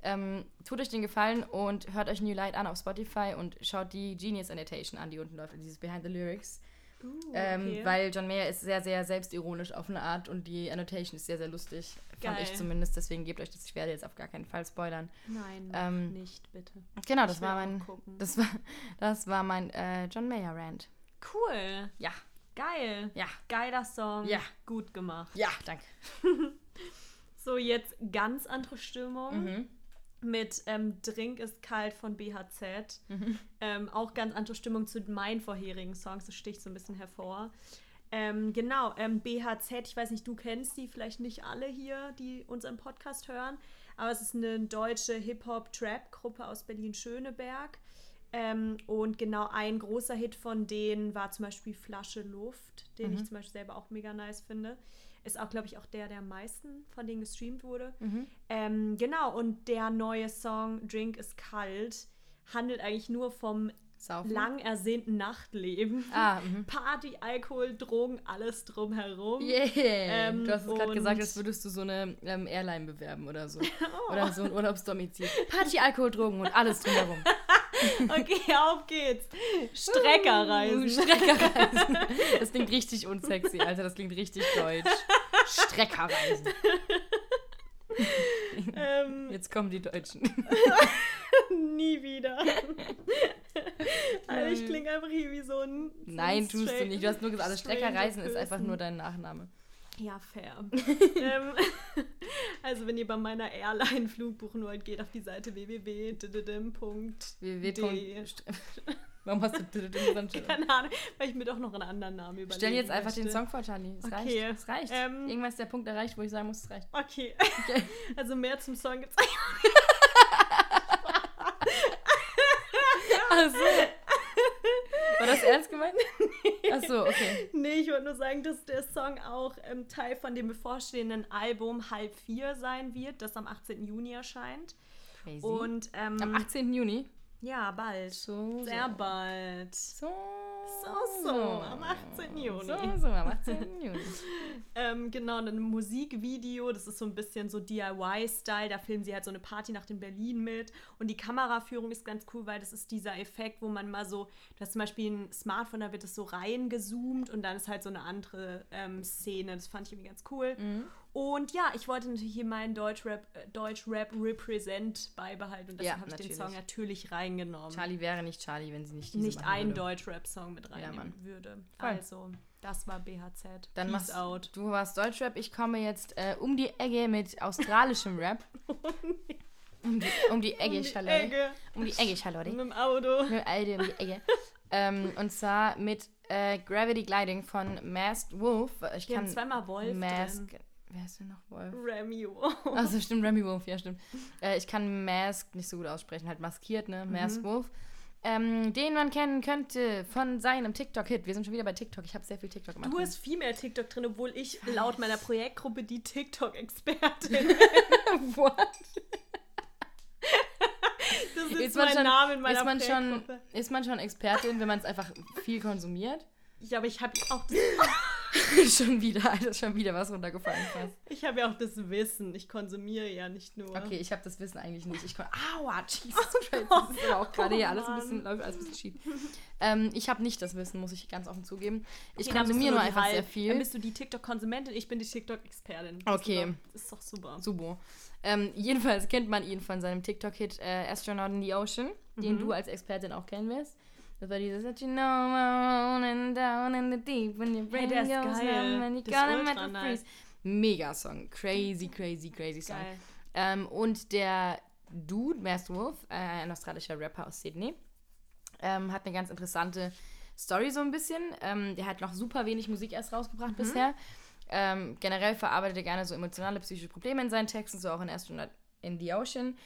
ähm, tut euch den Gefallen und hört euch New Light an auf Spotify und schaut die Genius Annotation an, die unten läuft, dieses Behind the Lyrics. Uh, Ähm, okay. weil John Mayer ist sehr, sehr selbstironisch auf eine Art und die Annotation ist sehr, sehr lustig. Fand Geil. ich zumindest, deswegen gebt euch das. Ich werde jetzt auf gar keinen Fall spoilern. Nein, ähm, nicht, bitte. Genau, das war mein. Das war, das war mein äh, John Mayer Rant. Cool. Ja, Geil. ja, Geiler Song. Ja. Gut gemacht. ja, danke. So, jetzt ganz andere Stimmung. Mhm. Mit ähm, Drink ist kalt von BHZ. Mhm. Ähm, auch ganz andere Stimmung zu meinen vorherigen Songs. Das sticht so ein bisschen hervor. Ähm, genau, ähm, BHZ, ich weiß nicht, du kennst die vielleicht nicht alle hier, die unseren Podcast hören, aber es ist eine deutsche Hip-Hop-Trap-Gruppe aus Berlin-Schöneberg. Ähm, und genau ein großer Hit von denen war zum Beispiel Flasche Luft, den ich zum Beispiel selber auch mega nice finde. Ist auch, glaube ich, auch der, der am meisten von denen gestreamt wurde. Ähm, genau, und der neue Song Drink ist kalt handelt eigentlich nur vom Saufen. lang ersehnten Nachtleben. Ah, mhm. Party, Alkohol, Drogen, alles drumherum. Yeah. Ähm, du hast es gerade gesagt, als würdest du so eine ähm, Airline bewerben oder so. Oder so ein Urlaubsdomizil. Party, Alkohol, Drogen und alles drumherum. Okay, auf geht's. Streckerreisen. Uh, Streckerreisen. Das klingt richtig unsexy, Alter. Das klingt richtig deutsch. Streckerreisen. ähm, Jetzt kommen die Deutschen. nie wieder. also ich klinge einfach hier wie so ein. Nein, ein tust du nicht. Du hast nur gesagt, also Streckerreisen ist einfach nur dein Nachname. Ja, fair. ähm, also wenn ihr bei meiner Airline Flug buchen wollt, geht auf die Seite www. www. Warum hast du? Keine Ahnung, weil ich mir doch noch einen anderen Namen überlege. Stell jetzt einfach den Song vor, Charlie. Es Okay, reicht. Es reicht. ähm, Irgendwann ist der Punkt erreicht, wo ich sagen muss, es reicht. Okay. Okay. Also mehr zum Song gibt's Achso. War das ernst gemeint? Achso, okay. Nee, ich wollte nur sagen, dass der Song auch ähm, Teil von dem bevorstehenden Album Halb 4 sein wird, das am 18. Juni erscheint. Crazy. Und ähm, Am 18. Juni. ja, bald. So, Sehr so. bald. So, So, so, am 18. Juni. So, so, am 18. Juni. Ähm, genau, ein Musikvideo, das ist so ein bisschen so DIY-Style. Da filmen sie halt so eine Party nach in Berlin mit. Und die Kameraführung ist ganz cool, weil das ist dieser Effekt, wo man mal so, du hast zum Beispiel ein Smartphone, da wird es so reingezoomt und dann ist halt so eine andere ähm, Szene. Das fand ich irgendwie ganz cool. Mhm. Und ja, ich wollte natürlich hier meinen Deutschrap, äh, Deutschrap Represent beibehalten und deshalb Ja, habe ich den. Song natürlich reingenommen. Charlie wäre nicht Charlie, wenn sie nicht Nicht machen ein würde. Deutschrap-Song mit reinnehmen Mann. würde. Voll. Also, das war BHZ. Dann Peace machst out. du warst Deutschrap, ich komme jetzt äh, um die Ecke mit australischem Rap. Um die, um die Ecke, Um die Charlotte. Ecke. Um die Ecke, Charlotte. Mit dem Auto. Mit dem Aldi um die Ecke. ähm, und zwar mit äh, Gravity Gliding von Masked Wolf. Ich kann zweimal Wolf Mask. drin. Wer ist denn noch Wolf? Remy Also stimmt, Remy Wolf, ja stimmt. Äh, ich kann Mask nicht so gut aussprechen, halt maskiert, ne? Masked Wolf. Ähm, den man kennen könnte von seinem TikTok-Hit. Wir sind schon wieder bei TikTok. Ich habe sehr viel TikTok gemacht. Du hast viel mehr TikTok drin, obwohl ich laut meiner Projektgruppe die TikTok-Expertin What? Das ist, Ist man mein schon- Name in meiner ist man schon, Projektgruppe. ist man schon Expertin, wenn man es einfach viel konsumiert? Ja, aber ich habe auch schon wieder, Alter, schon wieder was runtergefallen fast. ich habe ja auch das Wissen. Ich konsumiere ja nicht nur. Okay, ich habe das Wissen eigentlich nicht. Ich kon Aua, Jesus Christ. Das ist aber auch gerade hier alles ein bisschen, läuft alles ein bisschen schief. Ähm, ich habe nicht das Wissen, muss ich ganz offen zugeben. Ich Okay, dann konsumiere nur einfach halb- sehr Dann viel. bist du die TikTok-Konsumentin, ich bin die TikTok-Expertin. Okay. Das ist doch super. Subo. Ähm, jedenfalls kennt man ihn von seinem TikTok-Hit äh, Astronaut in the Ocean, den Mhm. du als Expertin auch kennen wirst. Das war dieses That you know I'm rolling down in the deep when your brain der ist goes numb and you it nice. freeze. Mega Song. Crazy, crazy, crazy Song. Ähm, und der Dude, Masked Wolf, äh, ein australischer Rapper aus Sydney, ähm, hat eine ganz interessante Story so ein bisschen. Ähm, der hat noch super wenig Musik erst rausgebracht bisher. Ähm, generell verarbeitet er gerne so emotionale, psychische Probleme in seinen Texten, so auch in Astronaut in the Ocean.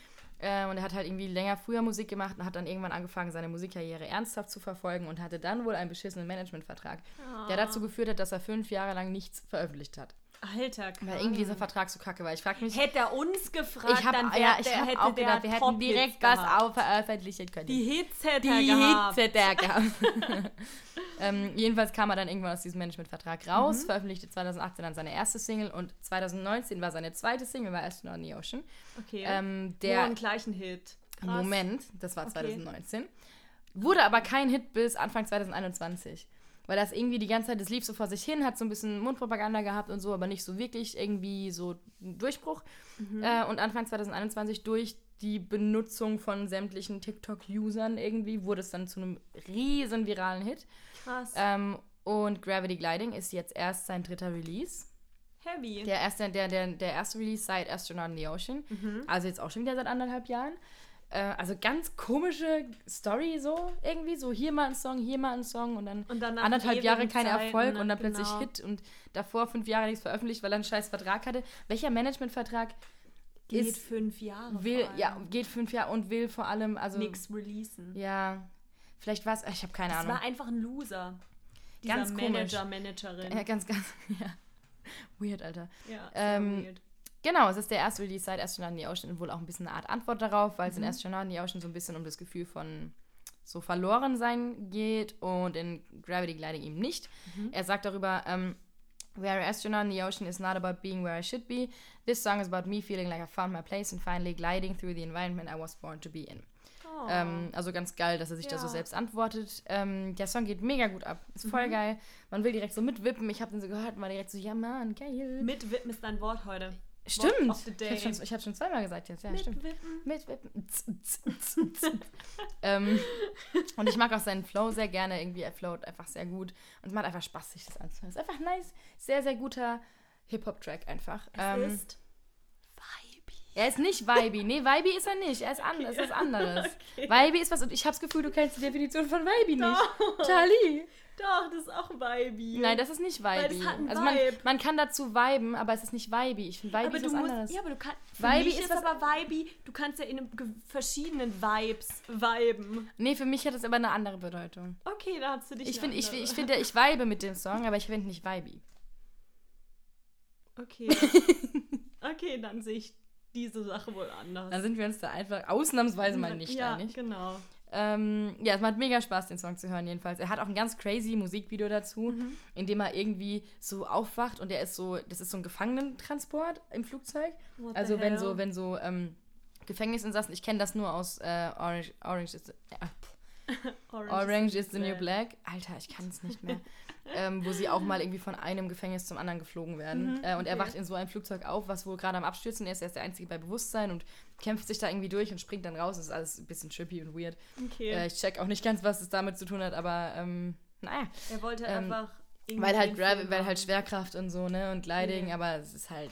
Äh, und er hat halt irgendwie länger früher Musik gemacht und hat dann irgendwann angefangen, seine Musikkarriere ernsthaft zu verfolgen und hatte dann wohl einen beschissenen Managementvertrag, der dazu geführt hat, dass er fünf Jahre lang nichts veröffentlicht hat. Alter, Weil irgendwie dieser Vertrag so kacke war. Ich frage mich, Hätte er uns gefragt, ich habe dann wär, ja, ich der, hab hätte auch gedacht, wir hätten direkt was veröffentlichen können. Die Hits hätte Die er gehabt. Hits hätte er gehabt. ähm, jedenfalls kam er dann irgendwann aus diesem Managementvertrag raus, Mhm. veröffentlichte 2018 dann seine erste Single und 2019 war seine zweite Single, war Astronaut in the Ocean. Okay. Ähm, der den gleichen Hit. Krass. Moment, das war Okay. 2019, wurde aber kein Hit bis Anfang 2021. Weil das irgendwie die ganze Zeit, das lief so vor sich hin, hat so ein bisschen Mundpropaganda gehabt und so, aber nicht so wirklich irgendwie so einen Durchbruch. Mhm. Äh, und Anfang 2021 durch die Benutzung von sämtlichen TikTok-Usern irgendwie wurde es dann zu einem riesen viralen Hit. Krass. Ähm, und Gravity Gliding ist jetzt erst sein dritter Release. Heavy. Der erste, der, der, der erste Release seit Astronaut in the Ocean. Mhm. Also jetzt auch schon wieder seit anderthalb Jahren. Äh, also ganz komische Story so irgendwie. So hier mal ein Song, hier mal ein Song und dann Und anderthalb Jahre kein Erfolg ne? und dann plötzlich Genau. Hit und davor fünf Jahre nichts veröffentlicht, weil er einen scheiß Vertrag hatte. Welcher Managementvertrag Geht ist, fünf Jahre. will, ja, geht fünf Jahre und will vor allem, also Nix releasen. ja, vielleicht war es, ich habe keine Das Ahnung. war einfach ein Loser. Dieser Ganz komisch. Manager, Managerin. Ja, ganz, ganz, ja. Weird, Alter. Ja, Ähm, weird. Genau, es ist der erste Release seit Astronaut in the Ocean und wohl auch ein bisschen eine Art Antwort darauf, weil es Mhm. in Astronaut in the Ocean so ein bisschen um das Gefühl von so verloren sein geht und in Gravity Gliding eben nicht. Mhm. Er sagt darüber, ähm, Where Astronaut in the Ocean is not about being where I should be. This song is about me feeling like I found my place and finally gliding through the environment I was born to be in. Oh. Ähm, also ganz geil, dass er sich da so Ja. selbst antwortet. Ähm, der Song geht mega gut ab. Ist voll Mhm. geil. Man will direkt so mitwippen. Ich habe den so gehört und war direkt so, ja Mann, geil. Mitwippen ist dein Wort heute. Stimmt. of the Ich day. habe schon, ich hab schon zweimal gesagt jetzt. Ja, stimmt. Mitwippen. Mitwippen. ähm, und ich mag auch seinen Flow sehr gerne. Irgendwie, er float einfach sehr gut. Und es macht einfach Spaß, sich das anzuhören. Ist einfach nice. Sehr, sehr guter Hip-Hop-Track einfach. Es Ähm, ist Vibe. er ist nicht Vibe. Nee, Vibe ist er nicht. Er ist, an, es ist was anderes. Okay. Vibe ist was, und ich habe das Gefühl, du kennst die Definition von Vibe nicht. Charlie. Doch, das ist auch Vibe. Nein, das ist nicht Weil Vibe. das hat einen Also man, man kann dazu viben, aber es ist nicht Vibe. Ich finde Vibe aber ist du was musst, anderes. ja, aber du kannst. Für Vibe mich ist ist, aber Vibe, du kannst ja in verschiedenen Vibes viben. Nee, für mich hat das aber eine andere Bedeutung. Okay, da hast du dich. Ich finde, ich, ich finde, ich vibe mit dem Song, aber ich finde nicht Vibe. Okay. okay, dann sehe ich diese Sache wohl anders. Dann sind wir uns da einfach ausnahmsweise mal nicht ja, einig. genau. Ähm, ja, es macht mega Spaß, den Song zu hören, jedenfalls. Er hat auch ein ganz crazy Musikvideo dazu, Mhm. in dem er irgendwie so aufwacht und er ist so, das ist so ein Gefangenentransport im Flugzeug. What Also wenn so, wenn so ähm, Gefängnisinsassen, ich kenne das nur aus äh, Orange, Orange is the, äh, Orange is the New Black. Alter, ich kann es nicht mehr. ähm, wo sie auch mal irgendwie von einem Gefängnis zum anderen geflogen werden. Mhm, äh, und er okay. wacht in so einem Flugzeug auf, was wohl gerade am Abstürzen ist. Er ist der Einzige bei Bewusstsein und kämpft sich da irgendwie durch und springt dann raus. Das ist alles ein bisschen trippy und weird. Okay. Äh, ich check auch nicht ganz, was es damit zu tun hat, aber ähm, naja. er wollte ähm, einfach. irgendwie Weil halt, Gravi weil halt. Schwerkraft und so, ne? Und Gliding, Ja. aber es ist halt.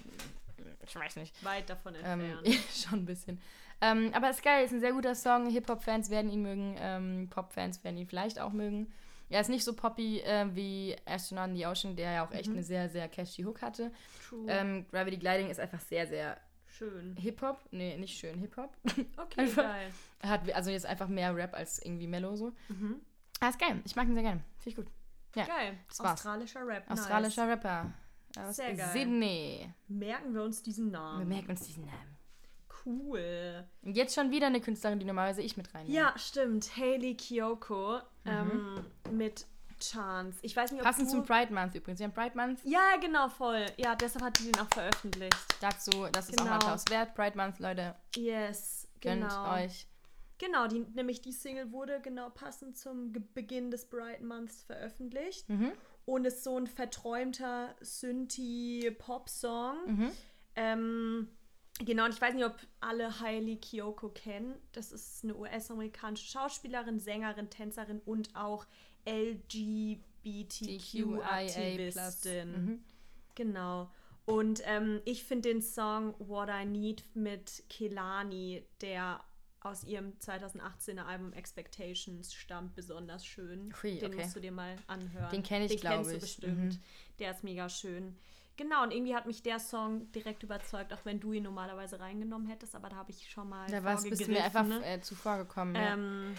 Ich weiß nicht. Weit davon Ähm, entfernt. schon ein bisschen. Ähm, aber ist geil, ist ein sehr guter Song. Hip-Hop-Fans werden ihn mögen, ähm, Pop-Fans werden ihn vielleicht auch mögen. Er ist nicht so poppy äh, wie Astronaut in the Ocean, der ja auch echt Mhm. eine sehr, sehr catchy Hook hatte. True. Ähm, Gravity Gliding ist einfach sehr, sehr Schön. Hip-Hop. Nee, nicht schön Hip-Hop. Okay, Einfach- geil. Hat also jetzt einfach mehr Rap als irgendwie Mellow so. Mhm. Ah, ist geil. Ich mag ihn sehr gerne. Finde ich gut. Ja, Geil. das war's. Australischer Rap. Australischer Rapper. Aus Sehr geil. Sydney. Nice. Merken wir uns diesen Namen. Wir merken uns diesen Namen. Cool. Und jetzt schon wieder eine Künstlerin, die normalerweise ich mit reinnehme. Ja, stimmt. Hayley Kiyoko ähm, mit Chance. Ich weiß nicht, ob Mhm. Passend zum Pride Month übrigens. Wir haben Pride Month. Ja, genau, voll. Ja, deshalb hat sie den auch veröffentlicht. Dazu, das ist auch Genau. mal Applaus wert. Pride Month, Leute, Yes, gönnt genau. euch. Genau, die, nämlich die Single wurde genau passend zum Beginn des Bright Months veröffentlicht. Mhm. Und ist so ein verträumter Synthie-Pop-Song. Mhm. Ähm, genau, und ich weiß nicht, ob alle Hailey Kiyoko kennen. Das ist eine US-amerikanische Schauspielerin, Sängerin, Tänzerin und auch LGBTQ-Aktivistin. Mhm. Genau. Und ähm, ich finde den Song What I Need mit Kelani, der aus ihrem 2018er Album Expectations stammt, besonders schön. Hui, den okay. musst du dir mal anhören. Den kenn ich, Den glaub kennst du ich. bestimmt. Mhm. Der ist mega schön. Genau, und irgendwie hat mich der Song direkt überzeugt, auch wenn du ihn normalerweise reingenommen hättest, aber da habe ich schon mal Da war's, bist du mir einfach ne? äh, zuvor gekommen. ja. Ähm,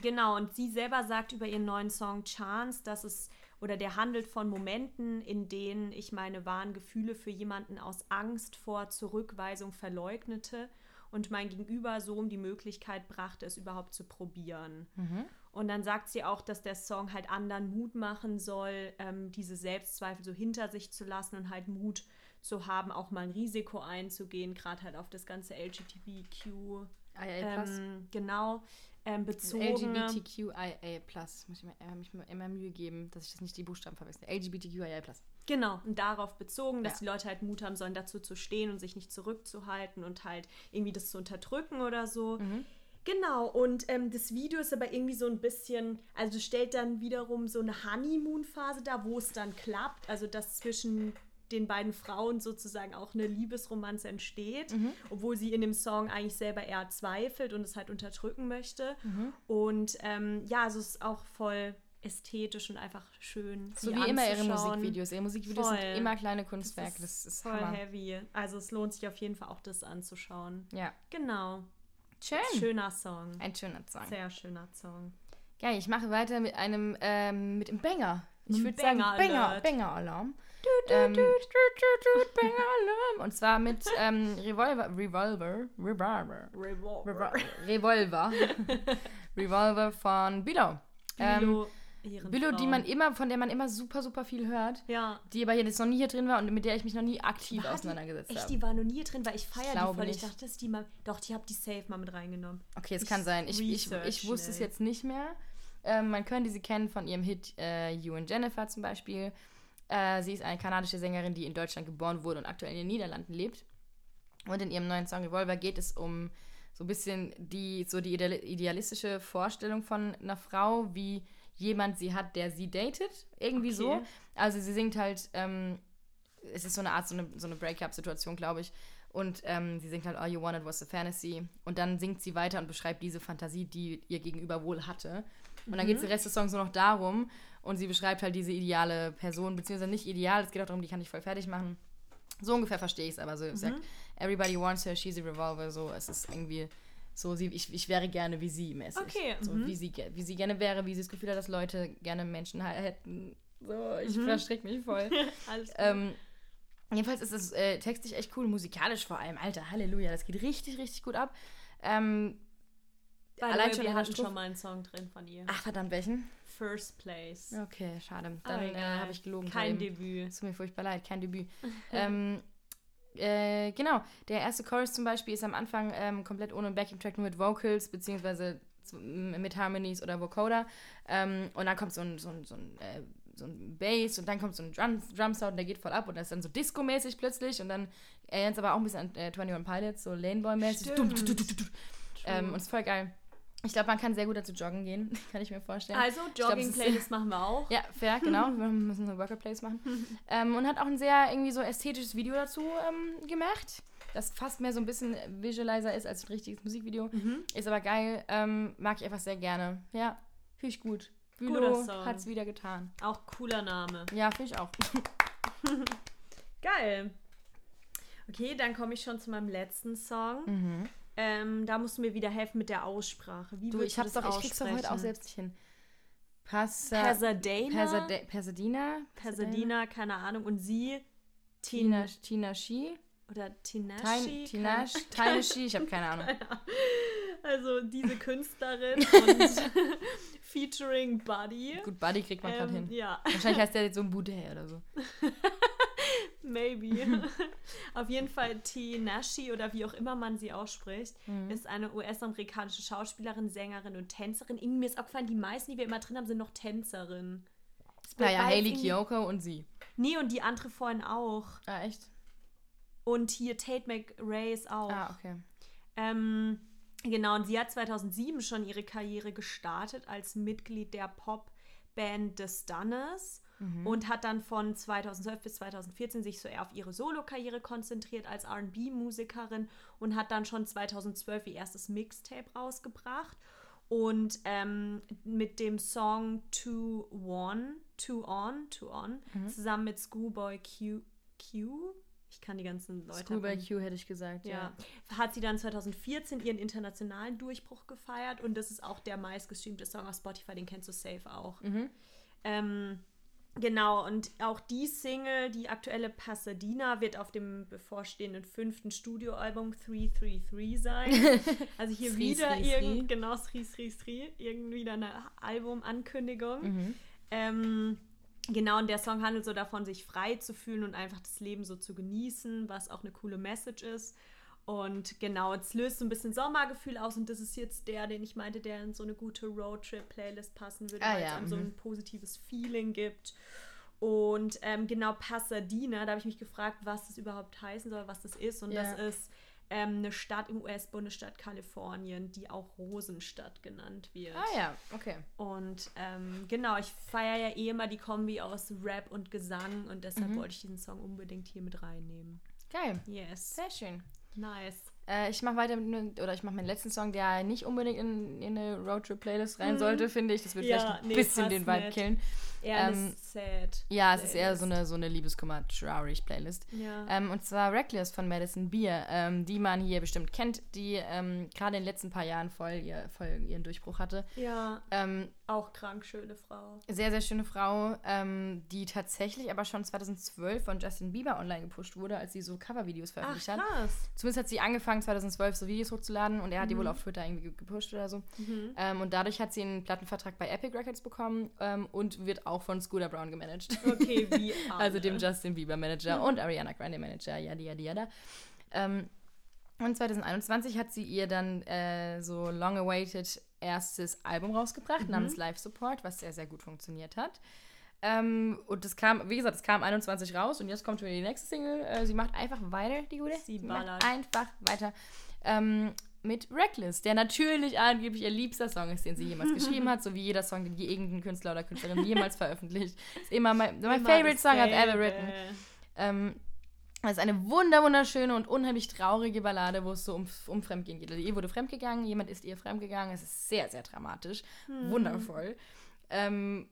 genau, und sie selber sagt über ihren neuen Song Chance, dass es, oder der handelt von Momenten, in denen ich meine wahren Gefühle für jemanden aus Angst vor Zurückweisung verleugnete und mein Gegenüber so um die Möglichkeit brachte, es überhaupt zu probieren. Mhm. Und dann sagt sie auch, dass der Song halt anderen Mut machen soll, ähm, diese Selbstzweifel so hinter sich zu lassen und halt Mut zu haben, auch mal ein Risiko einzugehen, gerade halt auf das ganze LGBTQ IA+. ähm, genau ähm, bezogen. LGBTQIA+. Muss ich mir äh, mich immer Mühe geben, dass ich das nicht die Buchstaben verwechsel. LGBTQIA+. Genau, und darauf bezogen, dass Ja. die Leute halt Mut haben sollen, dazu zu stehen und sich nicht zurückzuhalten und halt irgendwie das zu unterdrücken oder so. Mhm. Genau, und ähm, das Video ist aber irgendwie so ein bisschen, also stellt dann wiederum so eine Honeymoon-Phase dar, wo es dann klappt, also dass zwischen den beiden Frauen sozusagen auch eine Liebesromanze entsteht, Mhm. obwohl sie in dem Song eigentlich selber eher zweifelt und es halt unterdrücken möchte. Mhm. Und ähm, ja, also es ist auch voll ästhetisch und einfach schön. So wie immer ihre. Musikvideos. Ihre Musikvideos Voll. sind immer kleine Kunstwerke. Das ist, voll Hammer. heavy. Also es lohnt sich auf jeden Fall auch das anzuschauen. Ja. Genau. Schön. Schöner Song. Ein schöner Song. Sehr schöner Song. Geil, ich mache weiter mit einem, ähm, mit dem Banger. Ich Ein würde sagen, Banger Banger. Banger-Alarm. Ähm, Banger-Alarm. Und zwar mit ähm, Revolver, Revolver, Revolver, Revolver. Revolver, Revolver von Billow. Ähm, Bilo, Billow, die man immer, von der man immer super, super viel hört, Ja. die aber jetzt noch nie hier drin war und mit der ich mich noch nie aktiv War auseinandergesetzt Echt, habe. die war noch nie hier drin, weil ich feiere die voll. Ich nicht. dachte, dass die mal. Doch, die hab die safe mal mit reingenommen. Okay, es Ich kann sein. Ich, ich, ich wusste es schnell. jetzt nicht mehr. Ähm, man könnte sie kennen von ihrem Hit äh, You and Jennifer zum Beispiel. Äh, sie ist eine kanadische Sängerin, die in Deutschland geboren wurde und aktuell in den Niederlanden lebt. Und in ihrem neuen Song Revolver geht es um so ein bisschen die, so die ideal- idealistische Vorstellung von einer Frau, wie jemand sie hat, der sie datet. Irgendwie so. Okay. Also sie singt halt ähm, es ist so eine Art, so eine, so eine Break-up-Situation, glaube ich. Und ähm, sie singt halt All You Wanted Was a Fantasy. Und dann singt sie weiter und beschreibt diese Fantasie, die ihr Gegenüber wohl hatte. Und dann geht es den Rest des Songs nur noch darum. Und sie beschreibt halt diese ideale Person, beziehungsweise nicht ideal, es geht auch darum, die kann ich voll fertig machen. So ungefähr verstehe ich es, aber so, mhm. sagt, everybody wants her, she's a revolver, so, es ist irgendwie so, sie, ich, ich wäre gerne wie sie mäßig. Okay. So, mhm. wie, sie, wie sie gerne wäre, wie sie das Gefühl hat, dass Leute gerne Menschen hätten. So, ich mhm. verstricke mich voll. Alles ähm, jedenfalls ist es äh, textlich echt cool, musikalisch vor allem. Alter, Halleluja, das geht richtig, richtig gut ab. Ähm, allein schon wir hatten schon mal einen Song drin von ihr. Ach, verdammt, welchen? First Place. Okay, schade. Dann äh, habe ich gelogen. Kein Debüt. Es tut mir furchtbar leid, kein Debüt. ähm, äh, genau, der erste Chorus zum Beispiel ist am Anfang ähm, komplett ohne Backing-Track, nur mit Vocals, beziehungsweise mit Harmonies oder Vocoder. Ähm, und dann kommt so ein, so ein, so ein, äh, so ein Bass und dann kommt so ein Drum, Drum Sound, der geht voll ab und das ist dann so Disco-mäßig plötzlich und dann erinnert es aber auch ein bisschen an äh, 21 Pilots, so Laneboy-mäßig. Ähm, und ist voll geil. Ich glaube, man kann sehr gut dazu joggen gehen, kann ich mir vorstellen. Also, Jogging-Playlist machen wir auch. Ja, fair, genau. wir müssen eine Worker-Playlist machen. ähm, und hat auch ein sehr irgendwie so ästhetisches Video dazu ähm, gemacht, das fast mehr so ein bisschen Visualizer ist als ein richtiges Musikvideo. Mhm. Ist aber geil, ähm, mag ich einfach sehr gerne. Ja, finde ich gut. Bülow hat es wieder getan. Auch cooler Name. Ja, finde ich auch. geil. Okay, dann komme ich schon zu meinem letzten Song. Mhm. Ähm, da musst du mir wieder helfen mit der Aussprache. Wie du, ich hab's doch, ich krieg's doch heute auch selbst nicht hin. Passa, Pasadena? Pasade Pasadena? Pasadena, keine Ahnung. Und sie? Tina, Tina Shi? Oder Tinashi? Tinash, Tinashi, ich habe keine Ahnung. Also diese Künstlerin und featuring Buddy. Gut, Buddy kriegt man ähm, gerade hin. Ja. Wahrscheinlich heißt der jetzt so ein Bude oder so. Maybe. Auf jeden Fall T. Nashi oder wie auch immer man sie ausspricht, mhm. ist eine US-amerikanische Schauspielerin, Sängerin und Tänzerin. Irgendwie mir ist aufgefallen, die meisten, die wir immer drin haben, sind noch Tänzerinnen. Naja, Hayley Kiyoko und sie. Nee, und die andere vorhin auch. Ah, echt? Und hier Tate McRae ist auch. Ah, okay. Ähm, genau, und sie hat 2007 schon ihre Karriere gestartet als Mitglied der Popband The Stunners mhm. und hat dann von 2012 bis 2014 sich so eher auf ihre Solo-Karriere konzentriert als RB-Musikerin und hat dann schon 2012 ihr erstes Mixtape rausgebracht. Und ähm, mit dem Song To One, To On, To On, mhm. zusammen mit Schoolboy Q, Q, ich kann die ganzen Leute. Schoolboy Q hätte ich gesagt, ja. ja. Hat sie dann 2014 ihren internationalen Durchbruch gefeiert und das ist auch der meistgestreamte Song auf Spotify, den kennst du safe auch. Mhm. Ähm, Genau, und auch die Single, die aktuelle Pasadena, wird auf dem bevorstehenden fünften Studioalbum 333 sein. Also hier wieder irgend, genau, Sri, Sri, Sri, irgendwie wieder eine Albumankündigung. Mhm. Ähm, genau, und der Song handelt so davon, sich frei zu fühlen und einfach das Leben so zu genießen, was auch eine coole Message ist. Und genau, es löst so ein bisschen Sommergefühl aus und das ist jetzt der, den ich meinte, der in so eine gute Roadtrip-Playlist passen würde, ah, weil ja. es einem mhm. so ein positives Feeling gibt. Und ähm, genau Pasadena, da habe ich mich gefragt, was das überhaupt heißen soll, was das ist. Und ja. das ist ähm, eine Stadt im US-Bundesstaat Kalifornien, die auch Rosenstadt genannt wird. Ah ja, okay. Und ähm, genau, ich feiere ja eh immer die Kombi aus Rap und Gesang und deshalb mhm. wollte ich diesen Song unbedingt hier mit reinnehmen. Geil. Yes. Sehr schön. Nice. Äh, ich mache weiter mit, oder ich mache meinen letzten Song, der nicht unbedingt in, in eine Roadtrip-Playlist rein mhm. sollte, finde ich. Das wird ja, vielleicht ein nee, bisschen den Vibe killen. Eher ähm, sad. Ja, es ist eher so eine, so eine Liebeskummer-Traurig-Playlist. Ja. Ähm, und zwar Reckless von Madison Beer, ähm, die man hier bestimmt kennt, die ähm, gerade in den letzten paar Jahren voll, ihr, voll ihren Durchbruch hatte. Ja. Ähm, auch krank schöne Frau. Sehr, sehr schöne Frau, ähm, die tatsächlich aber schon 2012 von Justin Bieber online gepusht wurde, als sie so Covervideos veröffentlicht Ach, krass. hat. Zumindest hat sie angefangen, 2012 so Videos hochzuladen und er hat mhm. die wohl auf Twitter irgendwie gepusht oder so. Mhm. Und dadurch hat sie einen Plattenvertrag bei Epic Records bekommen und wird auch von Scooter Brown gemanagt. Okay, wie Also dem Justin Bieber Manager mhm. und Ariana Grande Manager, yada, yada, yada. Ähm, und 2021 hat sie ihr dann äh, so long-awaited erstes Album rausgebracht, mhm. namens Live Support, was sehr, sehr gut funktioniert hat. Ähm, und das kam, wie gesagt, es kam 21 raus und jetzt kommt schon die nächste Single. Äh, sie macht einfach weiter, die gute. Sie, sie macht einfach weiter. Ähm, mit Reckless, der natürlich angeblich ihr liebster Song ist, den sie jemals geschrieben hat, so wie jeder Song, den je irgendein Künstler oder Künstlerin jemals veröffentlicht. Ist immer mein, my favorite song I've ever written. Ähm, das ist eine wunder wunderschöne und unheimlich traurige Ballade, wo es so um, um Fremdgehen geht. Also ihr wurde fremdgegangen, jemand ist ihr fremdgegangen. Es ist sehr, sehr dramatisch. Hm. Wundervoll. Ähm,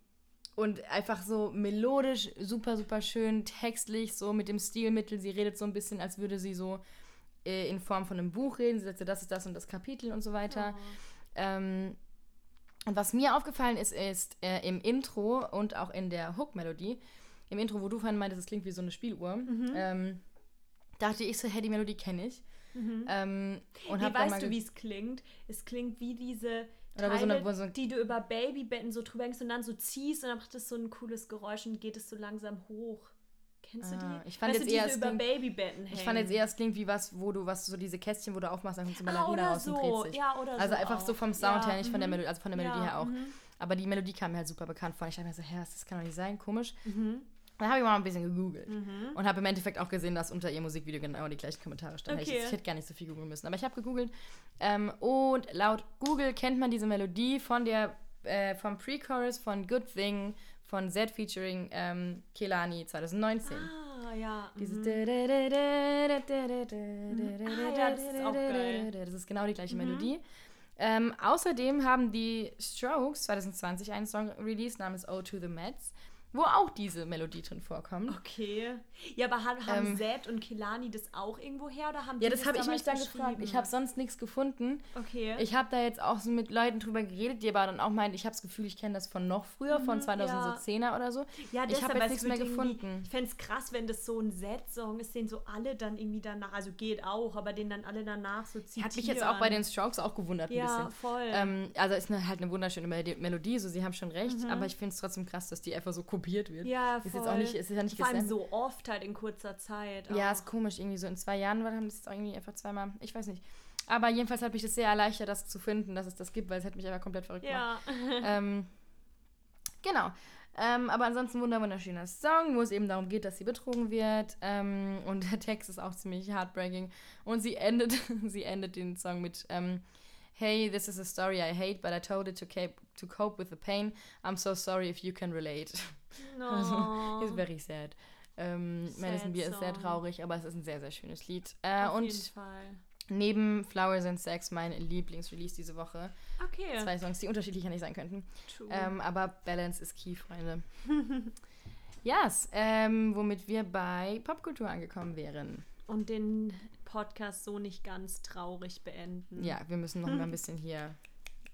und einfach so melodisch, super, super schön, textlich, so mit dem Stilmittel. Sie redet so ein bisschen, als würde sie so äh, in Form von einem Buch reden. Sie so, das ist das und das Kapitel und so weiter. Oh. Ähm, und was mir aufgefallen ist, ist äh, im Intro und auch in der Hook-Melodie, im Intro, wo du vorhin meintest, es klingt wie so eine Spieluhr, Mhm. ähm, dachte ich so, hey, die Melodie kenne ich. Ähm, und Nee, weißt du, wie es klingt? Es klingt wie diese wo so Teile, eine- so- die du über Babybetten so drüber hängst und dann so ziehst und dann macht es so ein cooles Geräusch und geht es so langsam hoch. Kennst du Ah, die? ich fand weißt jetzt eher, so über klingt- Babybetten hängen. Ich fand jetzt eher, es klingt wie was, wo du was, so diese Kästchen, wo du aufmachst, dann kommt so ah, Ballerina oder raus und so. dreht sich. Ja, oder also so einfach so auch. vom Sound ja, her, nicht von der mhm. Melodie, also von der Melodie Ja, her auch. mhm. Aber die Melodie kam mir halt super bekannt vor. Ich dachte mir so, hä, das kann doch nicht sein, komisch. Mhm. Dann habe ich mal ein bisschen gegoogelt und habe im Endeffekt auch gesehen, dass unter ihr Musikvideo genau die gleichen Kommentare standen. Okay. Ich, ich hätte gar nicht so viel googeln müssen, aber ich habe gegoogelt. Ähm, und laut Google kennt man diese Melodie von der, äh, vom Pre-Chorus von Good Thing von Z featuring ähm, Kelani 2019. Ah, ja. Dieses mhm. Ah, ja, das ist auch geil. Das ist genau die gleiche Melodie. Ähm, außerdem haben die Strokes 2020 einen Song released namens O to the Mets, wo auch diese Melodie drin vorkommt. Okay. Ja, aber haben, haben Ähm, Zed und Kelani das auch irgendwo her oder haben Ja, die das habe ich mich dann gefragt. Ich habe sonst nichts gefunden. Okay. Ich habe da jetzt auch so mit Leuten drüber geredet, die aber dann auch meinen, ich habe das Gefühl, ich kenne das von noch früher, von 2010er oder so. Mhm, ja, ich deshalb, habe weil jetzt nichts mehr gefunden. Ich fände es krass, wenn das so ein Set-Song ist, den so alle dann irgendwie danach, also geht auch, aber den dann alle danach so zitieren. Hat mich jetzt auch bei den Strokes auch gewundert ein Ja, bisschen. voll. Ähm, also ist eine, halt eine wunderschöne Mel- Melodie, so sie haben schon recht, aber ich finde es trotzdem krass, dass die einfach so kopiert wird. Ja, ist voll. jetzt auch nicht, ist ja nicht Vor allem so oft halt in kurzer Zeit. Ja, auch. ist komisch, irgendwie so in zwei Jahren haben das jetzt auch irgendwie einfach zweimal, ich weiß nicht. Aber jedenfalls hat mich das sehr erleichtert, das zu finden, dass es das gibt, weil es hat mich einfach komplett verrückt gemacht. Ja. ähm, genau. Ähm, aber ansonsten wunder wunderschöner Song, wo es eben darum geht, dass sie betrogen wird. Ähm, und der Text ist auch ziemlich heartbreaking. Und sie endet, sie endet den Song mit ähm, Hey, this is a story I hate, but I told it to, cape, to cope with the pain. I'm so sorry if you can relate. Also, No. ist very sad. Ähm, Madison Beer ist sehr traurig, aber es ist ein sehr, sehr schönes Lied. Äh, Auf und jeden Fall. neben Flowers and Sex mein Lieblingsrelease diese Woche. Okay. Zwei Songs, die unterschiedlicher nicht sein könnten. True. Ähm, aber Balance ist key, Freunde. yes, ähm, womit wir bei Popkultur angekommen wären. Und den Podcast so nicht ganz traurig beenden. Ja, wir müssen noch mal ein bisschen hier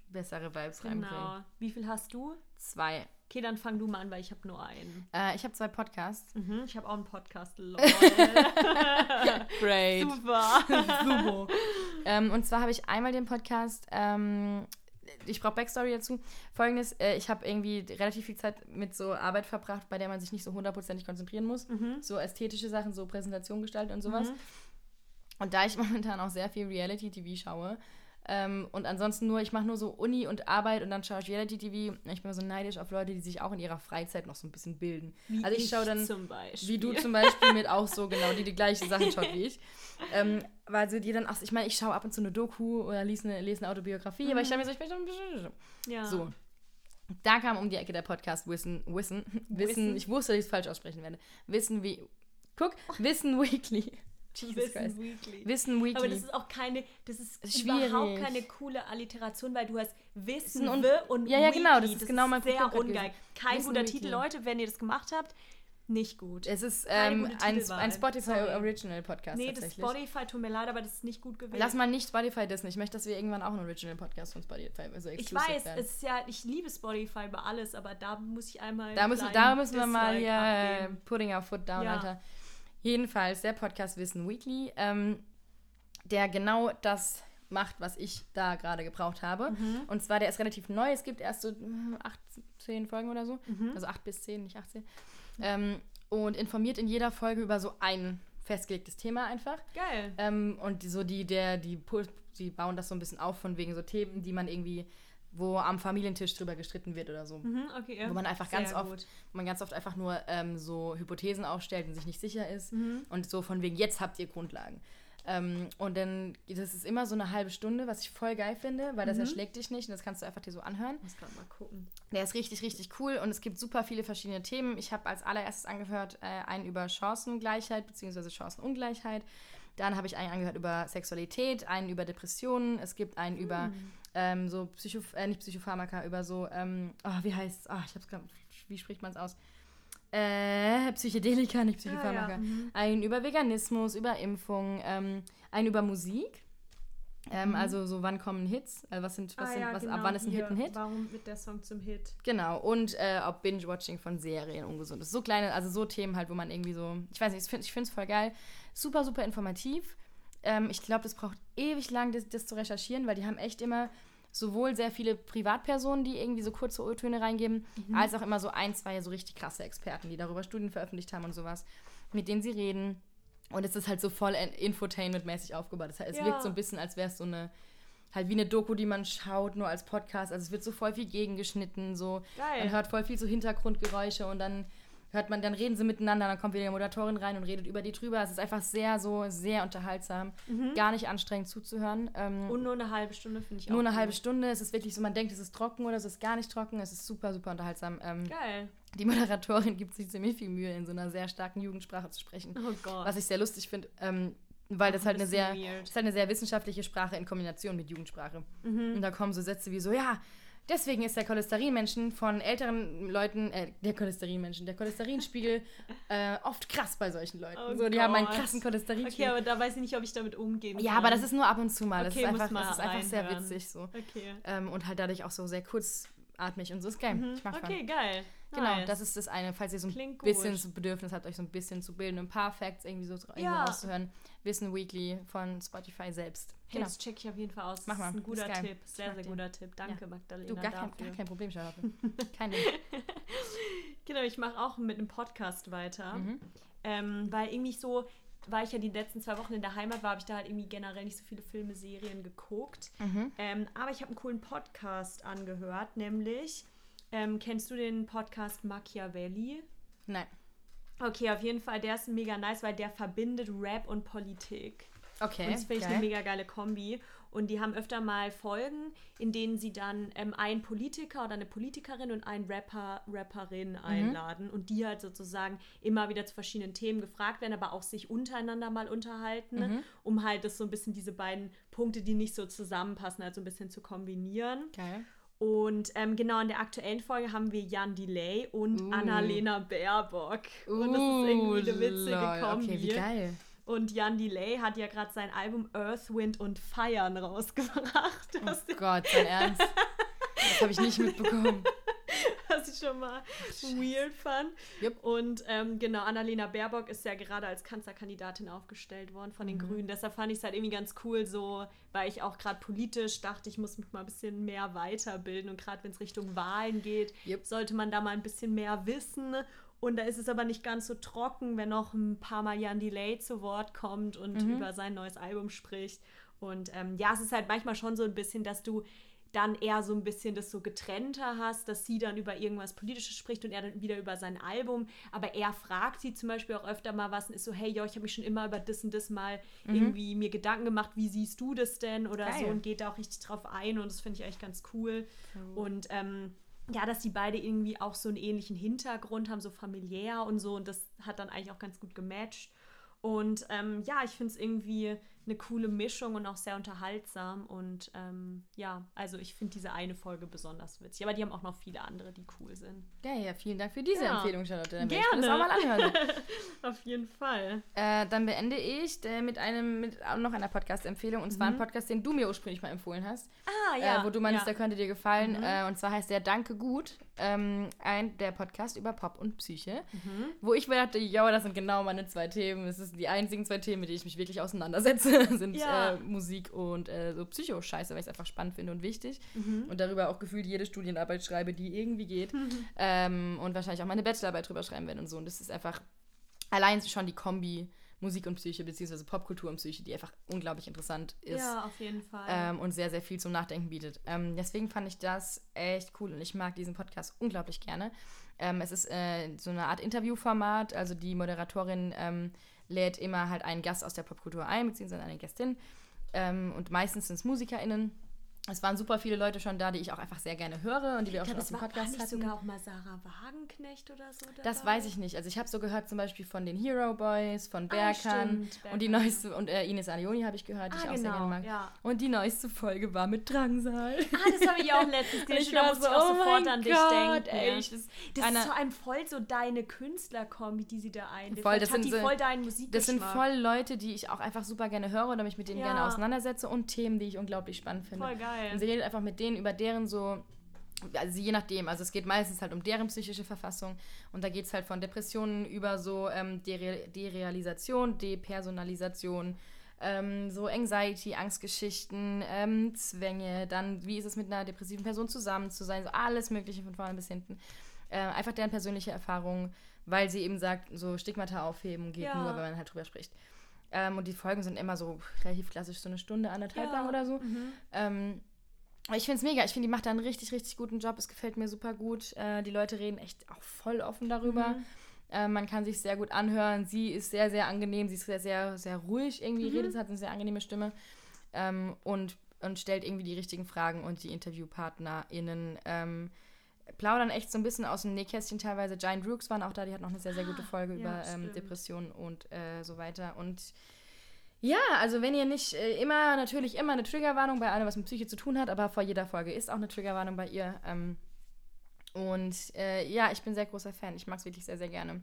bessere Vibes reinbringen. Genau. Wie viel hast du? Zwei. Okay, dann fang du mal an, weil ich habe nur einen. Äh, ich habe zwei Podcasts. Mhm, ich habe auch einen Podcast. Lol. Great. Super. Super. ähm, und zwar habe ich einmal den Podcast, ähm, ich brauche Backstory dazu. Folgendes, äh, ich habe irgendwie relativ viel Zeit mit so Arbeit verbracht, bei der man sich nicht so hundertprozentig konzentrieren muss. So ästhetische Sachen, so Präsentation gestalten und sowas. Und da ich momentan auch sehr viel Reality-TV schaue, ähm, und ansonsten nur, ich mache nur so Uni und Arbeit und dann schaue ich Reality-TV. Und Ich bin so neidisch auf Leute, die sich auch in ihrer Freizeit noch so ein bisschen bilden. Wie also ich schaue dann, wie du zum Beispiel mit auch so, genau, die die gleichen Sachen schaut wie ich. Ähm, weil so die dann, ach, ich meine, ich schaue ab und zu eine Doku oder lese eine, lese eine Autobiografie, aber ich schaue mir so, ich möchte ein bisschen. Ja. So. Da kam um die Ecke der Podcast Wissen, Wissen, Wissen, Wissen. ich wusste, dass ich es falsch aussprechen werde. Wissen wie, guck, Wissen Weekly. Jesus Wissen Christ. Weekly. Wissen Weekly. Aber das ist auch keine, das ist Ist überhaupt schwierig. keine coole Alliteration, weil du hast Wissen und- und, Ja, ja, genau, Weekly. das ist genau mein sehr Problem grad ungeil. Kein Wissen guter Weekly. Titel, Leute, wenn ihr das gemacht habt, nicht gut. es ist ähm, ein, ein Spotify Sorry. Original Podcast nee, das. Spotify, tut mir leid, aber das ist nicht gut gewählt. Lass mal nicht Spotify Disney. Ich möchte, dass wir irgendwann auch einen Original Podcast von Spotify, also ich weiß, werden. es ist ja, ich liebe Spotify über alles, aber da muss ich einmal. Da müssen, da müssen wir mal hier äh, abgeben. putting our foot down, Ja. Alter. Jedenfalls der Podcast Wissen Weekly, ähm, der genau das macht, was ich da gerade gebraucht habe. Mhm. Und zwar, der ist relativ neu. Es gibt erst so äh, acht, zehn Folgen oder so. Mhm. Also acht bis zehn, nicht 18. Ähm, und informiert in jeder Folge über so ein festgelegtes Thema einfach. Geil. Ähm, und so die, der, die, die bauen das so ein bisschen auf von wegen so Themen, die man irgendwie, wo am Familientisch drüber gestritten wird oder so. Mhm, okay, ja. Wo man einfach Sehr ganz oft, gut. wo man ganz oft einfach nur ähm, so Hypothesen aufstellt und sich nicht sicher ist. Mhm. Und so von wegen, jetzt habt ihr Grundlagen. Ähm, und dann, das ist immer so eine halbe Stunde, was ich voll geil finde, weil das erschlägt dich nicht und das kannst du einfach dir so anhören. Ich muss gerade mal gucken. Der ist richtig, richtig cool und es gibt super viele verschiedene Themen. Ich habe als allererstes angehört äh, einen über Chancengleichheit bzw. Chancenungleichheit. Dann habe ich einen angehört über Sexualität, einen über Depressionen. Es gibt einen über ähm, so Psycho, äh, nicht Psychopharmaka, über so, ähm, oh, wie heißt Ah, ich hab's gerade, wie spricht man es aus? Äh, Psychedelika, nicht Psychopharmaka. Ah, ja, mhm. Einen über Veganismus, über Impfung, ähm, einen über Musik. Ähm, Mhm. Also so, wann kommen Hits? Also was sind, was sind, was, ab wann ist ein Hit ein Hit? genau, Warum wird der Song zum Hit? Genau, und äh, ob Binge-Watching von Serien ungesund ist. So kleine, also so Themen halt, wo man irgendwie so, ich weiß nicht, ich finde es voll geil. Super, super informativ. Ähm, ich glaube, das braucht ewig lang, das, das zu recherchieren, weil die haben echt immer sowohl sehr viele Privatpersonen, die irgendwie so kurze O-Töne reingeben, als auch immer so ein, zwei so richtig krasse Experten, die darüber Studien veröffentlicht haben und sowas, mit denen sie reden. Und es ist halt so voll in- Infotainment-mäßig aufgebaut. Das heißt, es Ja. wirkt so ein bisschen, als wäre es so eine, halt wie eine Doku, die man schaut, nur als Podcast. Also es wird so voll viel gegengeschnitten, so. Geil. Man hört voll viel so Hintergrundgeräusche und dann hört man, dann reden sie miteinander, dann kommt wieder die Moderatorin rein und redet über die drüber. Es ist einfach sehr, so, sehr unterhaltsam. Gar nicht anstrengend zuzuhören. Ähm, Mhm. Und nur eine halbe Stunde finde ich nur auch eine gut. halbe Stunde. Es ist wirklich so, man denkt, es ist trocken oder es ist gar nicht trocken. Es ist super, super unterhaltsam. Ähm, Geil. die Moderatorin gibt sich ziemlich viel Mühe, in so einer sehr starken Jugendsprache zu sprechen. Oh Gott. Was ich sehr lustig finde, ähm, weil das Auch halt ein eine sehr, weird. das ist halt eine sehr wissenschaftliche Sprache in Kombination mit Jugendsprache. Mhm. Und da kommen so Sätze wie so, ja, deswegen ist der Cholesterinmenschen von älteren Leuten, äh, der Cholesterinmenschen, der Cholesterinspiegel äh, oft krass bei solchen Leuten. Oh so, die haben einen Gott. krassen Okay, Cholesterinspiegel. aber da weiß ich nicht, ob ich damit umgehen ja, kann. aber das ist nur ab und zu mal. Das Okay, ist muss einfach, mal das ist einfach sehr witzig so. Okay. Ähm, und halt dadurch auch so sehr kurzatmig und so ist geil. Ich mag Okay, geil. Genau, Nice. das ist das eine, falls ihr so ein Klingt gut. bisschen so Bedürfnis habt, euch so ein bisschen zu bilden, ein paar Facts irgendwie so Ja. rauszuhören. Wissen Weekly von Spotify selbst. Okay, Genau. Das check ich auf jeden Fall aus. Mach Das mal, ist ein ist guter geil. Tipp. Sehr, sehr guter Tipp. Danke, Ja. Magdalena. Du, gar kein, dafür. gar kein Problem, Charlotte. kein Ding. Genau, ich mache auch mit einem Podcast weiter. Mhm. Ähm, weil irgendwie so, weil ich ja die letzten zwei Wochen in der Heimat war, habe ich da halt irgendwie generell nicht so viele Filme, Serien geguckt. Mhm. Ähm, aber ich habe einen coolen Podcast angehört, nämlich, ähm, kennst du den Podcast Machiavelli? Nein. Okay, auf jeden Fall, der ist mega nice, weil der verbindet Rap und Politik. Okay. Und das finde ich eine mega geile Kombi. Und die haben öfter mal Folgen, in denen sie dann ähm, einen Politiker oder eine Politikerin und einen Rapper, Rapperin Mhm. einladen und die halt sozusagen immer wieder zu verschiedenen Themen gefragt werden, aber auch sich untereinander mal unterhalten, Mhm. um halt das so ein bisschen diese beiden Punkte, die nicht so zusammenpassen, halt so ein bisschen zu kombinieren. Geil. Und ähm, genau in der aktuellen Folge haben wir Jan Delay und Uh. Annalena Baerbock. und das ist irgendwie eine witzige lol. Kombi. Okay, wie geil. Und Jan Delay hat ja gerade sein Album Earth, Wind und Feiern rausgebracht, Oh Gott, dein Ernst. Das habe ich nicht mitbekommen. was ich schon mal weird fand. Jupp. Und ähm, genau, Annalena Baerbock ist ja gerade als Kanzlerkandidatin aufgestellt worden von den Mhm. Grünen. Deshalb fand ich es halt irgendwie ganz cool, so, weil ich auch gerade politisch dachte, ich muss mich mal ein bisschen mehr weiterbilden. Und gerade wenn es Richtung Wahlen geht, Jupp. sollte man da mal ein bisschen mehr wissen. Und da ist es aber nicht ganz so trocken, wenn noch ein paar Mal Jan Delay zu Wort kommt und Mhm. über sein neues Album spricht. Und ähm, ja, es ist halt manchmal schon so ein bisschen, dass du dann eher so ein bisschen das so getrennter hast, dass sie dann über irgendwas Politisches spricht und er dann wieder über sein Album. Aber er fragt sie zum Beispiel auch öfter mal was und ist so, hey, jo, ich habe mich schon immer über das und das mal irgendwie mir Gedanken gemacht, wie siehst du das denn oder so Geil. und geht da auch richtig drauf ein und das finde ich eigentlich ganz cool. Und ähm, ja, dass die beide irgendwie auch so einen ähnlichen Hintergrund haben, so familiär und so. Und das hat dann eigentlich auch ganz gut gematcht. Und ähm, ja, ich finde es irgendwie eine coole Mischung und auch sehr unterhaltsam. Und ähm, ja, also ich finde diese eine Folge besonders witzig. Aber die haben auch noch viele andere, die cool sind. Geil, ja, vielen Dank für diese Ja. Empfehlung, Charlotte. Dann werde ich Gerne. das auch mal anhören. Auf jeden Fall. Äh, dann beende ich äh, mit einem mit noch einer Podcast-Empfehlung und zwar ein Podcast, den du mir ursprünglich mal empfohlen hast, Ah, ja. äh, wo du meinst, ja. der könnte dir gefallen. Äh, und zwar heißt der Danke gut, ähm, ein der Podcast über Pop und Psyche, wo ich mir dachte, ja, das sind genau meine zwei Themen. Das sind die einzigen zwei Themen, mit denen ich mich wirklich auseinandersetze, sind Ja. äh, Musik und äh, so Psycho-Scheiße, weil ich es einfach spannend finde und wichtig Mhm. und darüber auch gefühlt jede Studienarbeit schreibe, die irgendwie geht ähm, und wahrscheinlich auch meine Bachelorarbeit drüber schreiben werde und so. Und das ist einfach allein schon die Kombi Musik und Psyche, beziehungsweise Popkultur und Psyche, die einfach unglaublich interessant ist. Ja, auf jeden Fall. Ähm, und sehr, sehr viel zum Nachdenken bietet. Ähm, deswegen fand ich das echt cool und ich mag diesen Podcast unglaublich gerne. Ähm, es ist äh, so eine Art Interviewformat, also die Moderatorin ähm, lädt immer halt einen Gast aus der Popkultur ein, beziehungsweise eine Gästin. Ähm, und meistens sind es MusikerInnen. Es waren super viele Leute schon da, die ich auch einfach sehr gerne höre und die wir auch ich schon auf dem war, war Podcast nicht hatten. sogar auch mal Sarah Wagenknecht oder so dabei? Das weiß ich nicht. Also ich habe so gehört zum Beispiel von den Hero Boys, von Ah, Berkan stimmt, und die neueste und äh, Ines Alioni habe ich gehört, die Ah, ich auch sehr genau, gerne mag. ja. Und die neueste Folge war mit Drangsal. Ah, das habe ich auch letztens gesehen. ich Da war musste ich so, auch oh sofort an dich Gott, denken. ey, ich- das- das ist vor allem voll so deine Künstlerkombi, die sie da einlädt. Voll, das hat sind die so- voll deinen Musikgeschmack. Das sind voll Leute, die ich auch einfach super gerne höre oder mich mit denen Ja. gerne auseinandersetze und Themen, die ich unglaublich spannend finde. Voll geil. Und sie redet einfach mit denen über deren so, also je nachdem, also es geht meistens halt um deren psychische Verfassung und da geht es halt von Depressionen über so ähm, Dere Derealisation, Depersonalisation, ähm, so Anxiety, Angstgeschichten, ähm, Zwänge, dann wie ist es mit einer depressiven Person zusammen zu sein, so alles Mögliche von vorne bis hinten. Äh, einfach deren persönliche Erfahrung, weil sie eben sagt, so Stigmata aufheben geht Ja. nur, wenn man halt drüber spricht. Ähm, und die Folgen sind immer so relativ klassisch, so eine Stunde, anderthalb Ja. lang oder so. Mhm. Ähm, ich finde es mega. Ich finde, die macht da einen richtig, richtig guten Job. Es gefällt mir super gut. Äh, die Leute reden echt auch voll offen darüber. Mhm. Äh, man kann sich sehr gut anhören. Sie ist sehr, sehr angenehm. Sie ist sehr, sehr, sehr ruhig irgendwie. Mhm. Redet, hat eine sehr angenehme Stimme. Ähm, und, und stellt irgendwie die richtigen Fragen. Und die InterviewpartnerInnen ähm, plaudern echt so ein bisschen aus dem Nähkästchen teilweise. Giant Rooks waren auch da. Die hat noch eine sehr, sehr gute Ah, Folge ja, über ähm, stimmt. Depressionen und äh, so weiter. Und ja, also wenn ihr nicht äh, immer, natürlich immer eine Triggerwarnung bei allem, was mit Psyche zu tun hat, aber vor jeder Folge ist auch eine Triggerwarnung bei ihr. Ähm, und äh, ja, ich bin sehr großer Fan. Ich mag es wirklich sehr, sehr gerne.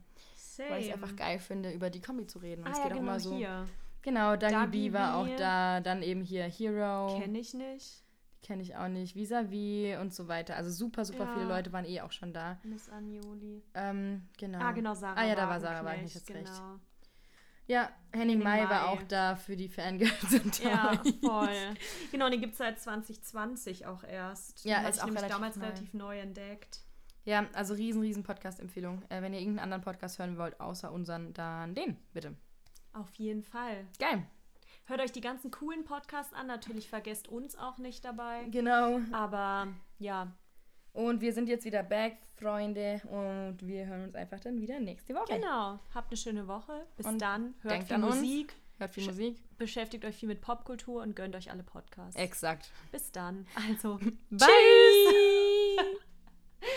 Weil ich es einfach geil finde, über die Kombi zu reden. Und Ah es ja, geht auch genau immer so. hier. Genau, Dagi B war auch da, dann eben hier Hero, Kenne ich nicht. Kenne ich auch nicht, Vis-a-vis und so weiter. Also super, super Ja. viele Leute waren eh auch schon da. Miss Anjoli. Ähm, genau. Ah, genau, Sarah Ah ja, da war Sarah Wagenknecht, Wagenknecht, hast recht. genau. Ja, Henning, Henning Mai war auch da für die Fangirls und Ja, voll. Genau, den gibt es seit 2020 auch erst. Ja, ist ich auch relativ damals neu. relativ neu entdeckt. Ja, also riesen, riesen Podcast-Empfehlung. Äh, wenn ihr irgendeinen anderen Podcast hören wollt, außer unseren, dann den, bitte. Auf jeden Fall. Geil. Hört euch die ganzen coolen Podcasts an. Natürlich vergesst uns auch nicht dabei. Genau. Aber ja, Und wir sind jetzt wieder back, Freunde. Und wir hören uns einfach dann wieder nächste Woche. genau. Habt eine schöne Woche. Bis Und dann. Hört viel. Musik. Hört viel Musik. Beschäftigt euch viel mit Popkultur und gönnt euch alle Podcasts. Exakt. Bis dann. Also, Bye.